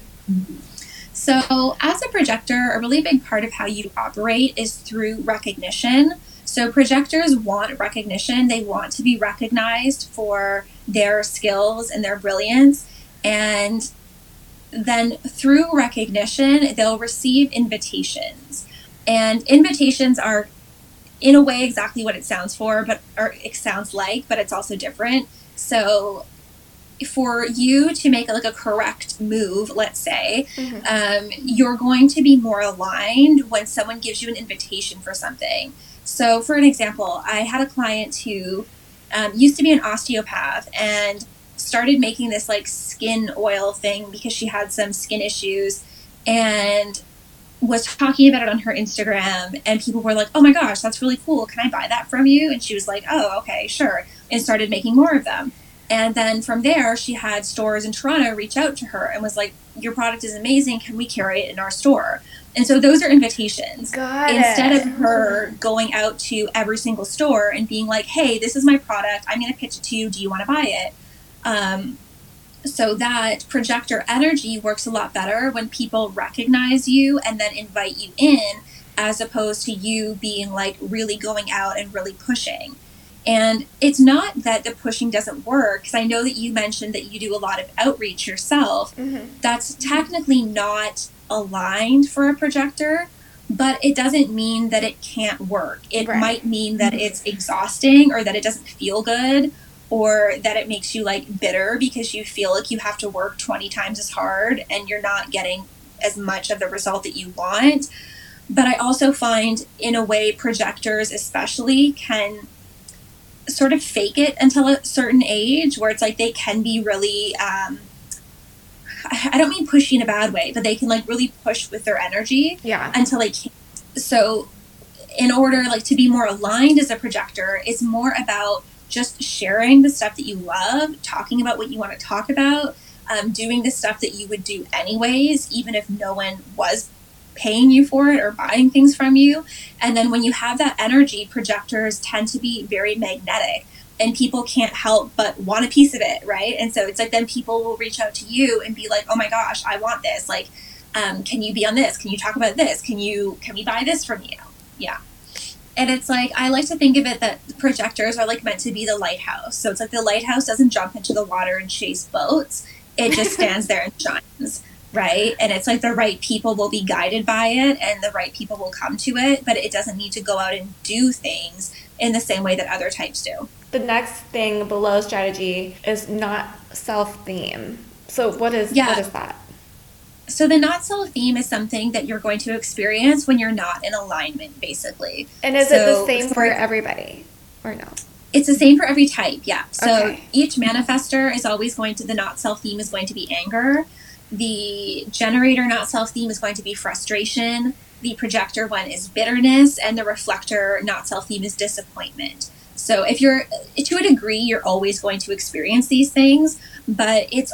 So, as a projector, a really big part of how you operate is through recognition. So, projectors want recognition, they want to be recognized for their skills and their brilliance. And then through recognition, they'll receive invitations. And invitations are, in a way, exactly what it sounds for, but or it sounds like, but it's also different. So, for you to make like a correct move, let's say, um, you're going to be more aligned when someone gives you an invitation for something. So, for an example, I had a client who um, used to be an osteopath and started making this like skin oil thing because she had some skin issues and was talking about it on her Instagram. And people were like, oh my gosh, that's really cool. Can I buy that from you? And she was like, oh, okay, sure. And started making more of them. And then from there, she had stores in Toronto reach out to her and was like, Your product is amazing. Can we carry it in our store? And so those are invitations. Got Instead it. of her going out to every single store and being like, Hey, this is my product. I'm going to pitch it to you. Do you want to buy it? Um, so that projector energy works a lot better when people recognize you and then invite you in as opposed to you being like really going out and really pushing. And it's not that the pushing doesn't work, because I know that you mentioned that you do a lot of outreach yourself. Mhm. That's technically not aligned for a projector, but it doesn't mean that it can't work. It Right. might mean that it's exhausting or that it doesn't feel good or that it makes you like bitter because you feel like you have to work 20 times as hard and you're not getting as much of the result that you want. But I also find, in a way, projectors especially can sort of fake it until a certain age where it's like they can be really um, I don't mean pushy in a bad way, but they can like really push with their energy Yeah. until they can't. So, in order like to be more aligned as a projector, it's more about just sharing the stuff that you love, talking about what you want to talk about, um, doing the stuff that you would do anyways, even if no one was paying you for it or buying things from you. And then when you have that energy, projectors tend to be very magnetic and people can't help but want a piece of it, right? And so it's like then people will reach out to you and be like, "Oh my gosh, I want this. Like, um, can you be on this? Can you talk about this? Can you can we buy this from you?" Yeah. And it's like I like to think of it that projectors are like meant to be the lighthouse. So it's like the lighthouse doesn't jump into the water and chase boats. It just <laughs> stands there and shines, right? And it's like the right people will be guided by it and the right people will come to it, but it doesn't need to go out and do things in the same way that other types do. The next thing below strategy is not self theme. So what is Yeah. what is that? So the not self theme is something that you're going to experience when you're not in alignment, basically. And is it the same for for- everybody or no? It's the same for every type, yeah. So Okay. each manifestor is always going to the not self theme is going to be anger. The generator not self theme is going to be frustration. The projector one is bitterness, and the reflector not self theme is disappointment. So if you're to a degree, you're always going to experience these things, but it's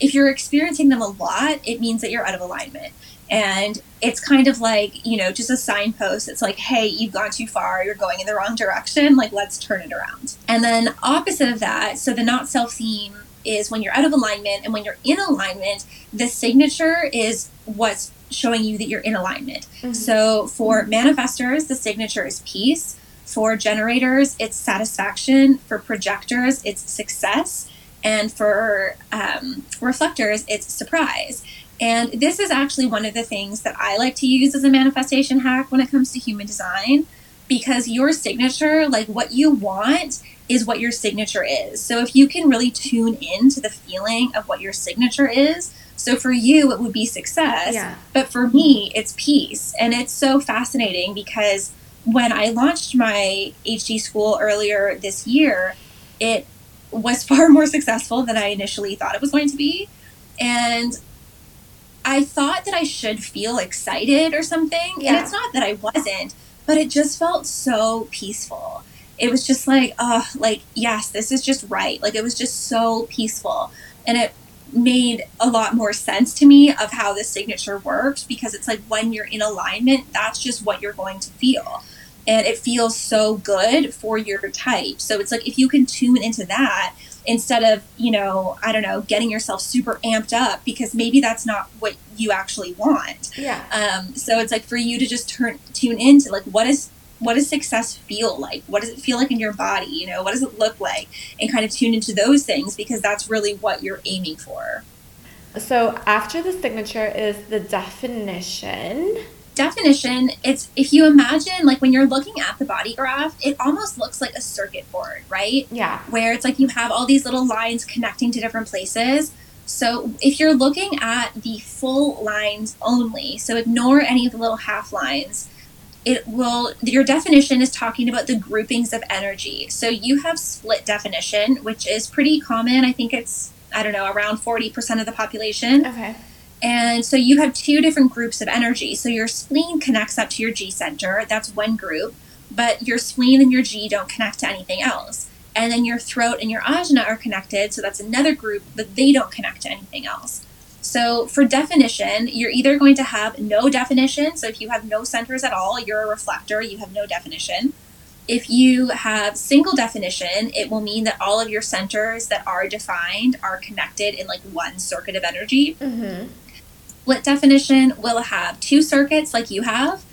if you're experiencing them a lot, it means that you're out of alignment. And it's kind of like, you know, just a signpost. It's like, hey, you've gone too far. You're going in the wrong direction. Like, let's turn it around. And then, opposite of that, so the not self theme is when you're out of alignment. And when you're in alignment, the signature is what's showing you that you're in alignment. Mhm. So, for manifestors, the signature is peace. For generators, it's satisfaction. For projectors, it's success. And for um, reflectors, it's surprise. And this is actually one of the things that I like to use as a manifestation hack when it comes to human design because your signature, like what you want, is what your signature is. So if you can really tune in to the feeling of what your signature is, so for you, it would be success. Yeah. But for me, it's peace. And it's so fascinating because when I launched my HD school earlier this year, it was <laughs> far more successful than I initially thought it was going to be. And I thought that I should feel excited or something. And it's not that I wasn't, but it just felt so peaceful. It was just like, oh, like, yes, this is just right. Like, it was just so peaceful. And it made a lot more sense to me of how the signature works because it's like when you're in alignment, that's just what you're going to feel. And it feels so good for your type. So it's like if you can tune into that instead of, you know, I don't know, getting yourself super amped up because maybe that's not what you actually want. Yeah. Um, so it's like for you to just turn tune into like what is what does success feel like? What does it feel like in your body? You know, what does it look like? And kind of tune into those things because that's really what you're aiming for. So after the signature is the definition. Definition, it's if you imagine like when you're looking at the body graph, it almost looks like a circuit board, right? Yeah. where it's like you have all these little lines connecting to different places. So if you're looking at the full lines only, so ignore any of the little half lines, it will your definition is talking about the groupings of energy. So you have split definition, which is pretty common. I think it's I don't know, around 40% of the population. Okay. And so you have two different groups of energy. So your spleen connects up to your G center. That's one group. But your spleen and your G don't connect to anything else. And then your throat and your ajna are connected. So that's another group, but they don't connect to anything else. So for definition, you're either going to have no definition. So if you have no centers at all, you're a reflector, you have no definition. If you have single definition, it will mean that all of your centers that are defined are connected in like one circuit of energy Mm-hmm. split definition will have two circuits like you have.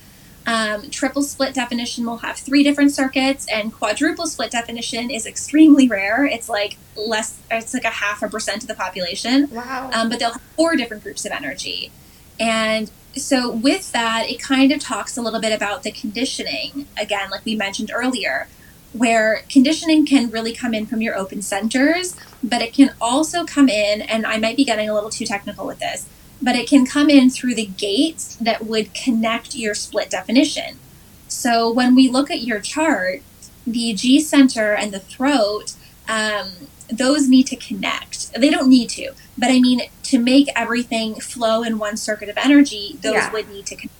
Um, triple split definition will have three different circuits, and quadruple split definition is extremely rare. It's like less, it's like a half a percent of the population, Wow. um, but they'll have four different groups of energy. And so, with that, it kind of talks a little bit about the conditioning, again, like we mentioned earlier, where conditioning can really come in from your open centers, but it can also come in, and I might be getting a little too technical with this, but it can come in through the gates that would connect your split definition. So when we look at your chart, the G center and the throat um, those need to connect. They don't need to, but I mean, to make everything flow in one circuit of energy, those Yeah. would need to connect.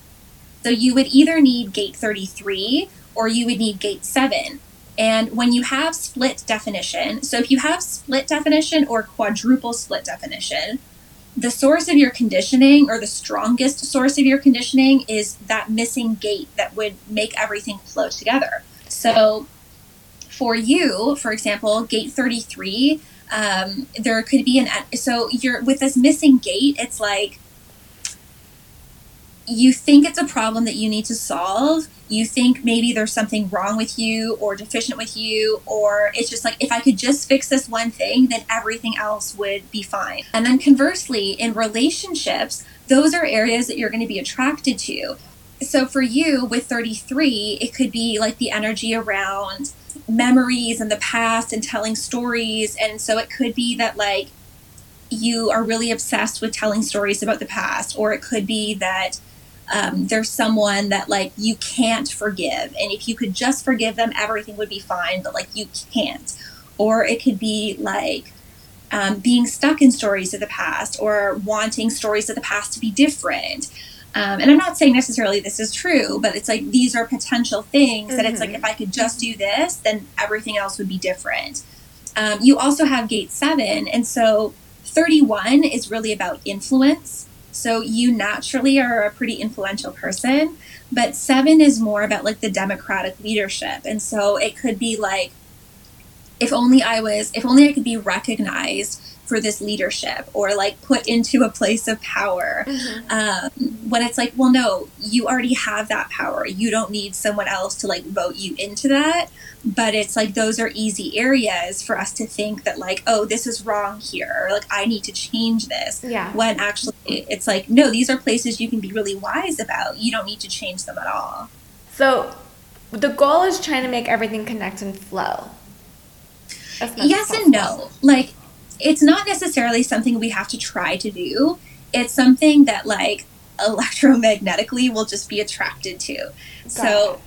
So you would either need gate 33 or you would need gate 7. And when you have split definition, so if you have split definition or quadruple split definition, the source of your conditioning or the strongest source of your conditioning is that missing gate that would make everything flow together. So for you, for example, gate 33, um, there could be an so you're with this missing gate, it's like you think it's a problem that you need to solve. You think maybe there's something wrong with you or deficient with you, or it's just like, if I could just fix this one thing, then everything else would be fine. And then conversely, in relationships, those are areas that you're going to be attracted to. So for you with 33, it could be like the energy around memories and the past and telling stories. And so it could be that, like, you are really obsessed with telling stories about the past, or it could be that um, there's someone that like you can't forgive, and if you could just forgive them, everything would be fine, but like you can't. Or it could be like um, being stuck in stories of the past, or wanting stories of the past to be different. Um, and I'm not saying necessarily this is true, but it's like these are potential things that it's like Mhm. if I could just do this, then everything else would be different. Um, you also have gate seven, and so 31 is really about influence. So you naturally are a pretty influential person, but seven is more about like the democratic leadership. And so it could be like, if only I was, if only I could be recognized for this leadership or like put into a place of power. Um, when it's like, well, no, you already have that power. You don't need someone else to like vote you into that. But it's like those are easy areas for us to think that like, oh, this is wrong here, or like I need to change this. Yeah. When actually it's like, no, these are places you can be really wise about. You don't need to change them at all. So the goal is trying to make everything connect and flow. as much as yes and no. Like, it's not necessarily something we have to try to do. It's something that, like, electromagnetically we'll just be attracted to. so,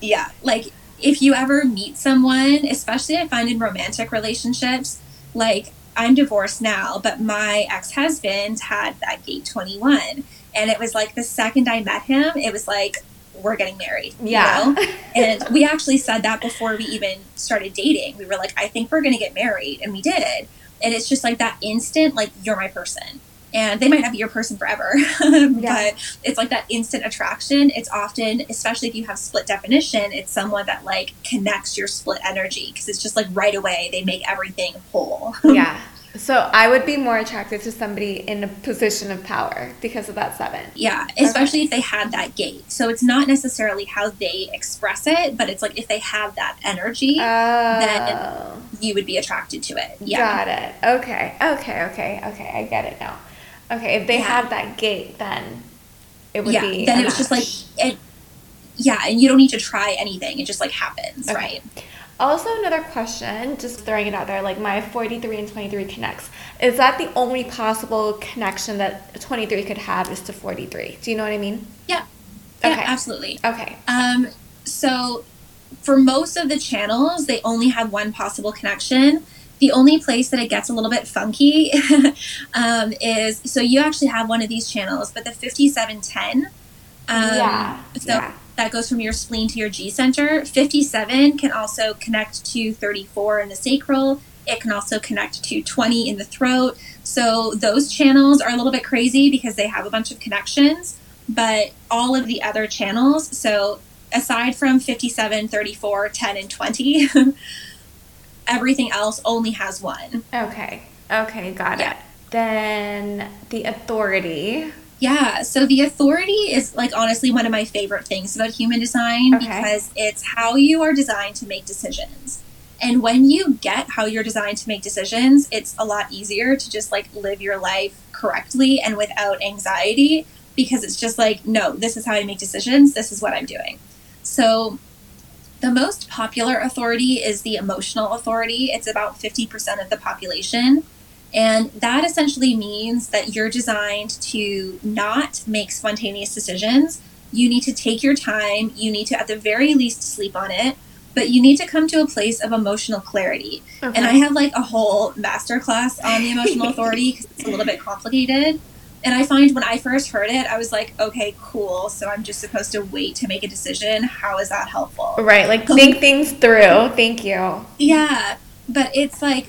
yeah, like, if you ever meet someone, especially I find in romantic relationships, like, I'm divorced now, but my ex husband had that gate 21. And it was like the second I met him, it was like, we're getting married. you Yeah. know? <laughs> and we actually said that before we even started dating. We were like, I think we're going to get married. And we did. And it's just like that instant, like, you're my person. And they might not be your person forever, <laughs> but it's like that instant attraction. It's often, especially if you have split definition, it's someone that like connects your split energy because it's just like right away they make everything whole. <laughs> yeah. So I would be more attracted to somebody in a position of power because of that seven. Yeah, especially if they had that gate. So it's not necessarily how they express it, but it's like if they have that energy, Oh. you would be attracted to it. Yeah. Got it. Okay. Okay. Okay. Okay. I get it now. Okay. If they Yeah. have that gate, then it would yeah. be. Then it was just like it yeah, and you don't need to try anything. It just like happens, Okay. right? Also, another question, just throwing it out there, like my 43 and 23 connects. Is that the only possible connection that 23 could have is to 43? Do you know what I mean? Yeah. Okay. Yeah, absolutely. Okay. Um, so for most of the channels, they only have one possible connection. The only place that it gets a little bit funky <laughs> um, is so you actually have one of these channels, but the 5710. Um, yeah. So yeah. that goes from your spleen to your G center. 57 can also connect to 34 in the sacral. It can also connect to 20 in the throat. So those channels are a little bit crazy because they have a bunch of connections, but all of the other channels, so aside from 57, 34, 10, and 20, <laughs> everything else only has one. Okay. Okay. Got Yeah. it. Then the authority. Yeah, so the authority is like honestly one of my favorite things about human design Okay. because it's how you are designed to make decisions. And when you get how you're designed to make decisions, it's a lot easier to just like live your life correctly and without anxiety because it's just like, no, this is how I make decisions, this is what I'm doing. So the most popular authority is the emotional authority. It's about 50% of the population. And that essentially means that you're designed to not make spontaneous decisions. You need to take your time. You need to, at the very least, sleep on it. but you need to come to a place of emotional clarity. Okay. And I have like a whole masterclass on the emotional <laughs> authority because it's a little bit complicated. And I find when I first heard it, I was like, okay, cool. So I'm just supposed to wait to make a decision. How is that helpful? Right. Like think things through. Thank you. Yeah. But it's like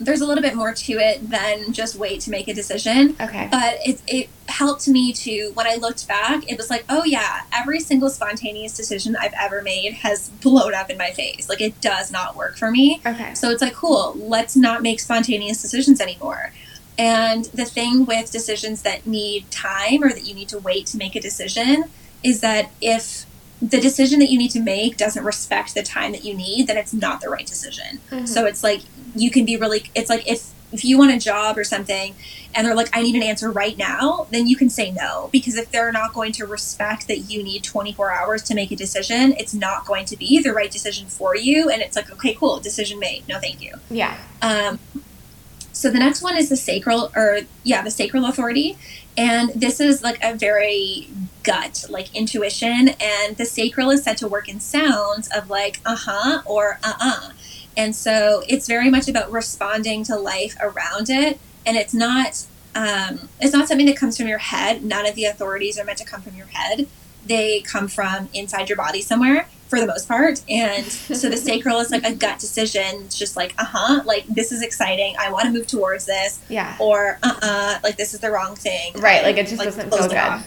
there's a little bit more to it than just wait to make a decision. Okay. But it, it helped me to, when I looked back, it was like, oh yeah, every single spontaneous decision I've ever made has blown up in my face. Like it does not work for me. Okay. So it's like, cool, let's not make spontaneous decisions anymore. And the thing with decisions that need time or that you need to wait to make a decision is that if the decision that you need to make doesn't respect the time that you need, then it's not the right decision. Mm-hmm. So it's like you can be really it's like if if you want a job or something and they're like I need an answer right now, then you can say no because if they're not going to respect that you need 24 hours to make a decision, it's not going to be the right decision for you and it's like okay, cool, decision made. No, thank you. Yeah. Um so the next one is the sacral or yeah, the sacral authority and this is like a very gut, like intuition. And the sacral is said to work in sounds of like uh huh or uh uh. And so it's very much about responding to life around it. And it's not um, it's not something that comes from your head. None of the authorities are meant to come from your head. They come from inside your body somewhere for the most part. And so the <laughs> sacral is like a gut decision. It's just like, uh huh, like this is exciting. I want to move towards this. Yeah. Or uh uh like this is the wrong thing. Right. Like it just like, doesn't feel good.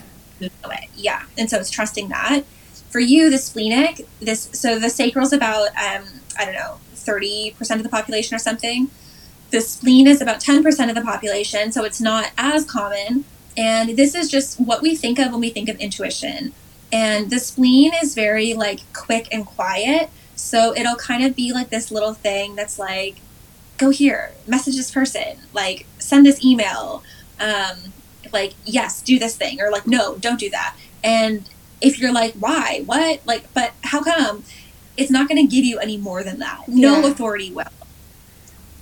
Yeah. And so it's trusting that. For you, the splenic, this so the sacral is about um, I don't know, thirty percent of the population or something. The spleen is about ten percent of the population, so it's not as common. And this is just what we think of when we think of intuition. And the spleen is very like quick and quiet. So it'll kind of be like this little thing that's like, go here, message this person, like send this email. Um, like, yes, do this thing, or like, no, don't do that. And if you're like, why, what, like, but how come? It's not going to give you any more than that. No yeah. authority will.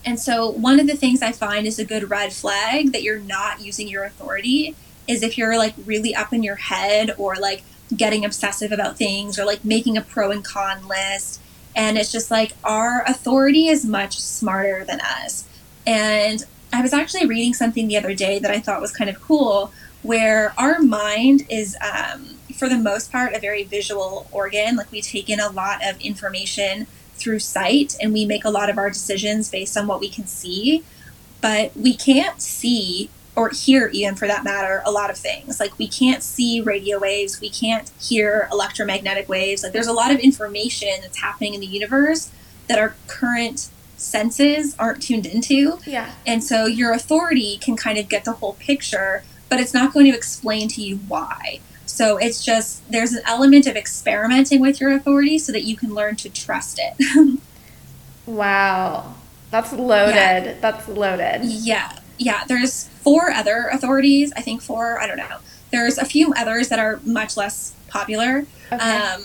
And so, one of the things I find is a good red flag that you're not using your authority is if you're like really up in your head or like getting obsessive about things or like making a pro and con list. And it's just like our authority is much smarter than us. And I was actually reading something the other day that I thought was kind of cool, where our mind is, um, for the most part, a very visual organ. Like we take in a lot of information through sight and we make a lot of our decisions based on what we can see. But we can't see or hear, even for that matter, a lot of things. Like we can't see radio waves, we can't hear electromagnetic waves. Like there's a lot of information that's happening in the universe that our current senses aren't tuned into. Yeah. And so your authority can kind of get the whole picture, but it's not going to explain to you why. So it's just there's an element of experimenting with your authority so that you can learn to trust it. <laughs> wow. That's loaded. Yeah. That's loaded. Yeah. Yeah. There's four other authorities. I think four, I don't know. There's a few others that are much less popular. Okay. Um,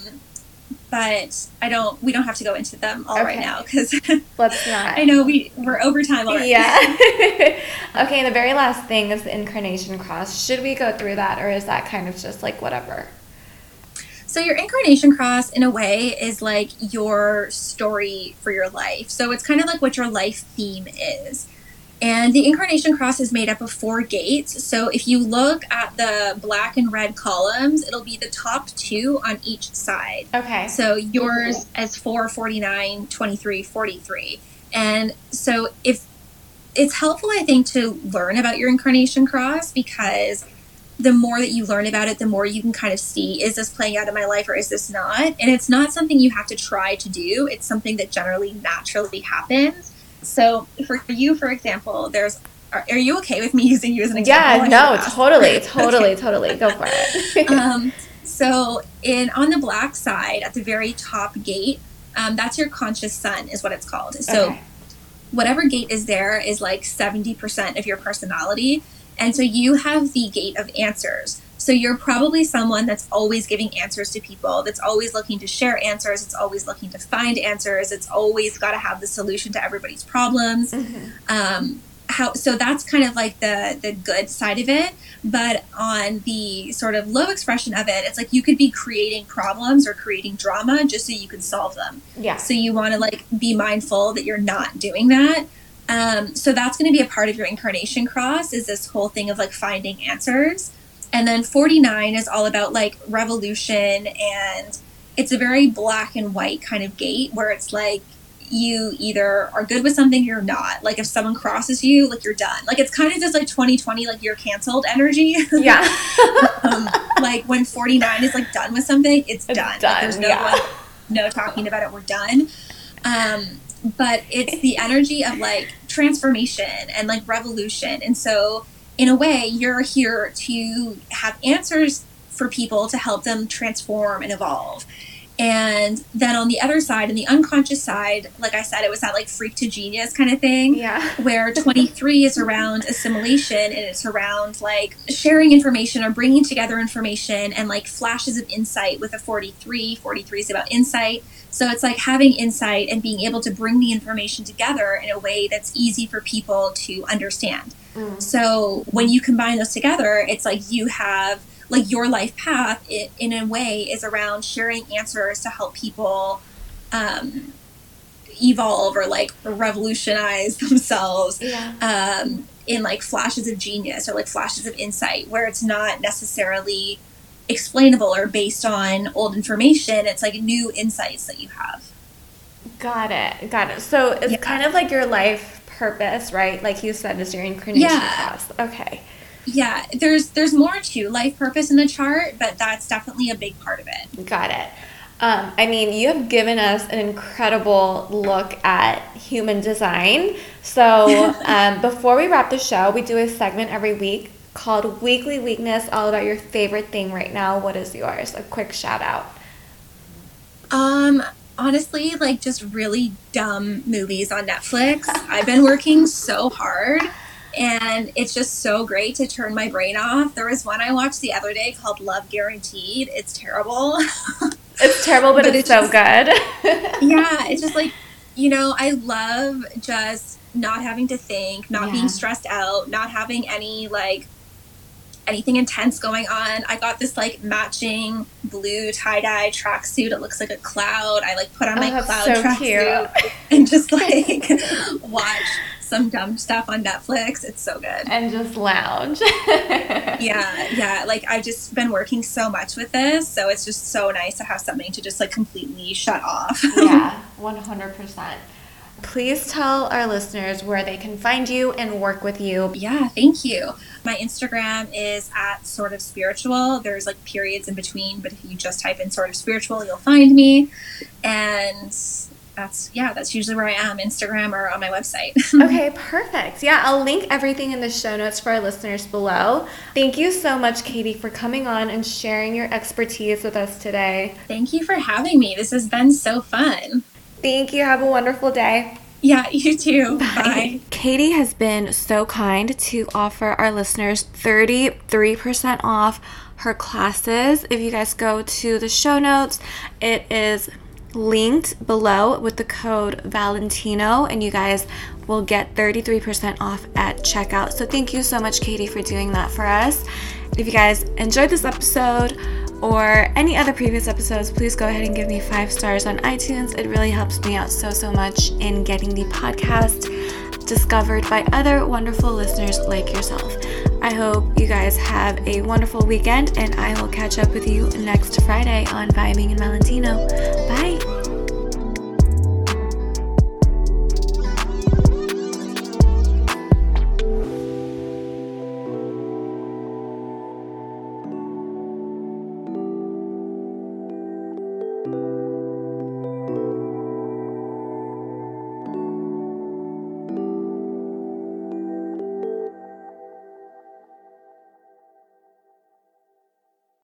but I don't. We don't have to go into them all okay. right now because <laughs> let's not. I know we we're over time already. Yeah. <laughs> <laughs> okay. The very last thing is the incarnation cross. Should we go through that, or is that kind of just like whatever? So your incarnation cross, in a way, is like your story for your life. So it's kind of like what your life theme is. And the incarnation cross is made up of four gates. So if you look at the black and red columns, it'll be the top two on each side. Okay. So yours as 4, 49, 23, 43. And so if it's helpful, I think, to learn about your incarnation cross because the more that you learn about it, the more you can kind of see is this playing out in my life or is this not? And it's not something you have to try to do, it's something that generally naturally happens. So for you, for example, there's are, are, you okay with me <laughs> using you as an example? Yeah, no, <laughs> totally, totally, okay. totally. Go for it. <laughs> um, so in on the black side, at the very top gate, um, that's your conscious sun, is what it's called. So okay. whatever gate is there is like seventy percent of your personality, and so you have the gate of answers. So you're probably someone that's always giving answers to people, that's always looking to share answers, it's always looking to find answers, it's always got to have the solution to everybody's problems. Mm-hmm. Um, how so that's kind of like the the good side of it but on the sort of low expression of it it's like you could be creating problems or creating drama just so you can solve them yeah so you want to like be mindful that you're not doing that um, so that's going to be a part of your incarnation cross is this whole thing of like finding answers and then 49 is all about like revolution and it's a very black and white kind of gate where it's like you either are good with something you're not. Like if someone crosses you like you're done. Like it's kind of just like 2020 like you're canceled energy. Yeah. <laughs> Um, like when 49 is like done with something it's, it's done, done like, there's no yeah. like, no talking about it we're done. Um but it's the energy of like transformation and like revolution. And so in a way you're here to have answers for people to help them transform and evolve and then on the other side, in the unconscious side, like I said, it was that like freak to genius kind of thing. Yeah. <laughs> where 23 is around assimilation and it's around like sharing information or bringing together information and like flashes of insight with a 43. 43 is about insight. So it's like having insight and being able to bring the information together in a way that's easy for people to understand. Mm. So when you combine those together, it's like you have like your life path it, in a way is around sharing answers to help people um, evolve or like revolutionize <laughs> themselves Yeah. um, in like flashes of genius or like flashes of insight where it's not necessarily explainable or based on old information it's like new insights that you have Got it. Got it. So it's Yeah. kind of like your life purpose, right? Like you said, is your incarnation Yeah. cross. Okay. yeah there's there's more to life purpose in the chart but that's definitely a big part of it Got it. Um, I mean, you have given us an incredible look at human design. So, <laughs> um, before we wrap the show, we do a segment every week called Weekly Weakness, all about your favorite thing right now. What is yours? A quick shout out. Um, honestly, like just really dumb movies on Netflix. I've been working so hard and it's just so great to turn my brain off. There was one I watched the other day called Love Guaranteed. It's terrible. <laughs> It's terrible, but, But it's, it's so just- good. <laughs> yeah, <laughs> it's just like, you know, I love just not having to think, not Yeah. being stressed out, not having any like anything intense going on. I got this like matching blue tie dye tracksuit. It looks like a cloud. I like put on my Oh, cloud so tracksuit <laughs> and just like <laughs> watch some dumb stuff on Netflix. It's so good. and just lounge. <laughs> Yeah, yeah. Like I've just been working so much with this, so it's just so nice to have something to just like completely shut off. yeah, 100%. Please tell our listeners where they can find you and work with you. Yeah, thank you. My Instagram is at sort of spiritual. There's like periods in between, but if you just type in sort of spiritual, you'll find me. And that's, yeah, that's usually where I am Instagram or on my website. <laughs> Okay, perfect. Yeah, I'll link everything in the show notes for our listeners below. Thank you so much, Katie, for coming on and sharing your expertise with us today. thank you for having me. This has been so fun. Thank you. Have a wonderful day. Yeah, <laughs> you too. Bye. Katie has been so kind to offer our listeners 33% off her classes. If you guys go to the show notes, it is linked below with the code Valentino, and you guys will get 33% off at checkout. So, thank you so much, Katie, for doing that for us. If you guys enjoyed this episode, or any other previous episodes, please go ahead and give me five stars on iTunes. It really helps me out so, so much in getting the podcast discovered by other wonderful listeners like yourself. I hope you guys have a wonderful weekend, and I will catch up with you next Friday on Vibing in Valentino. Bye.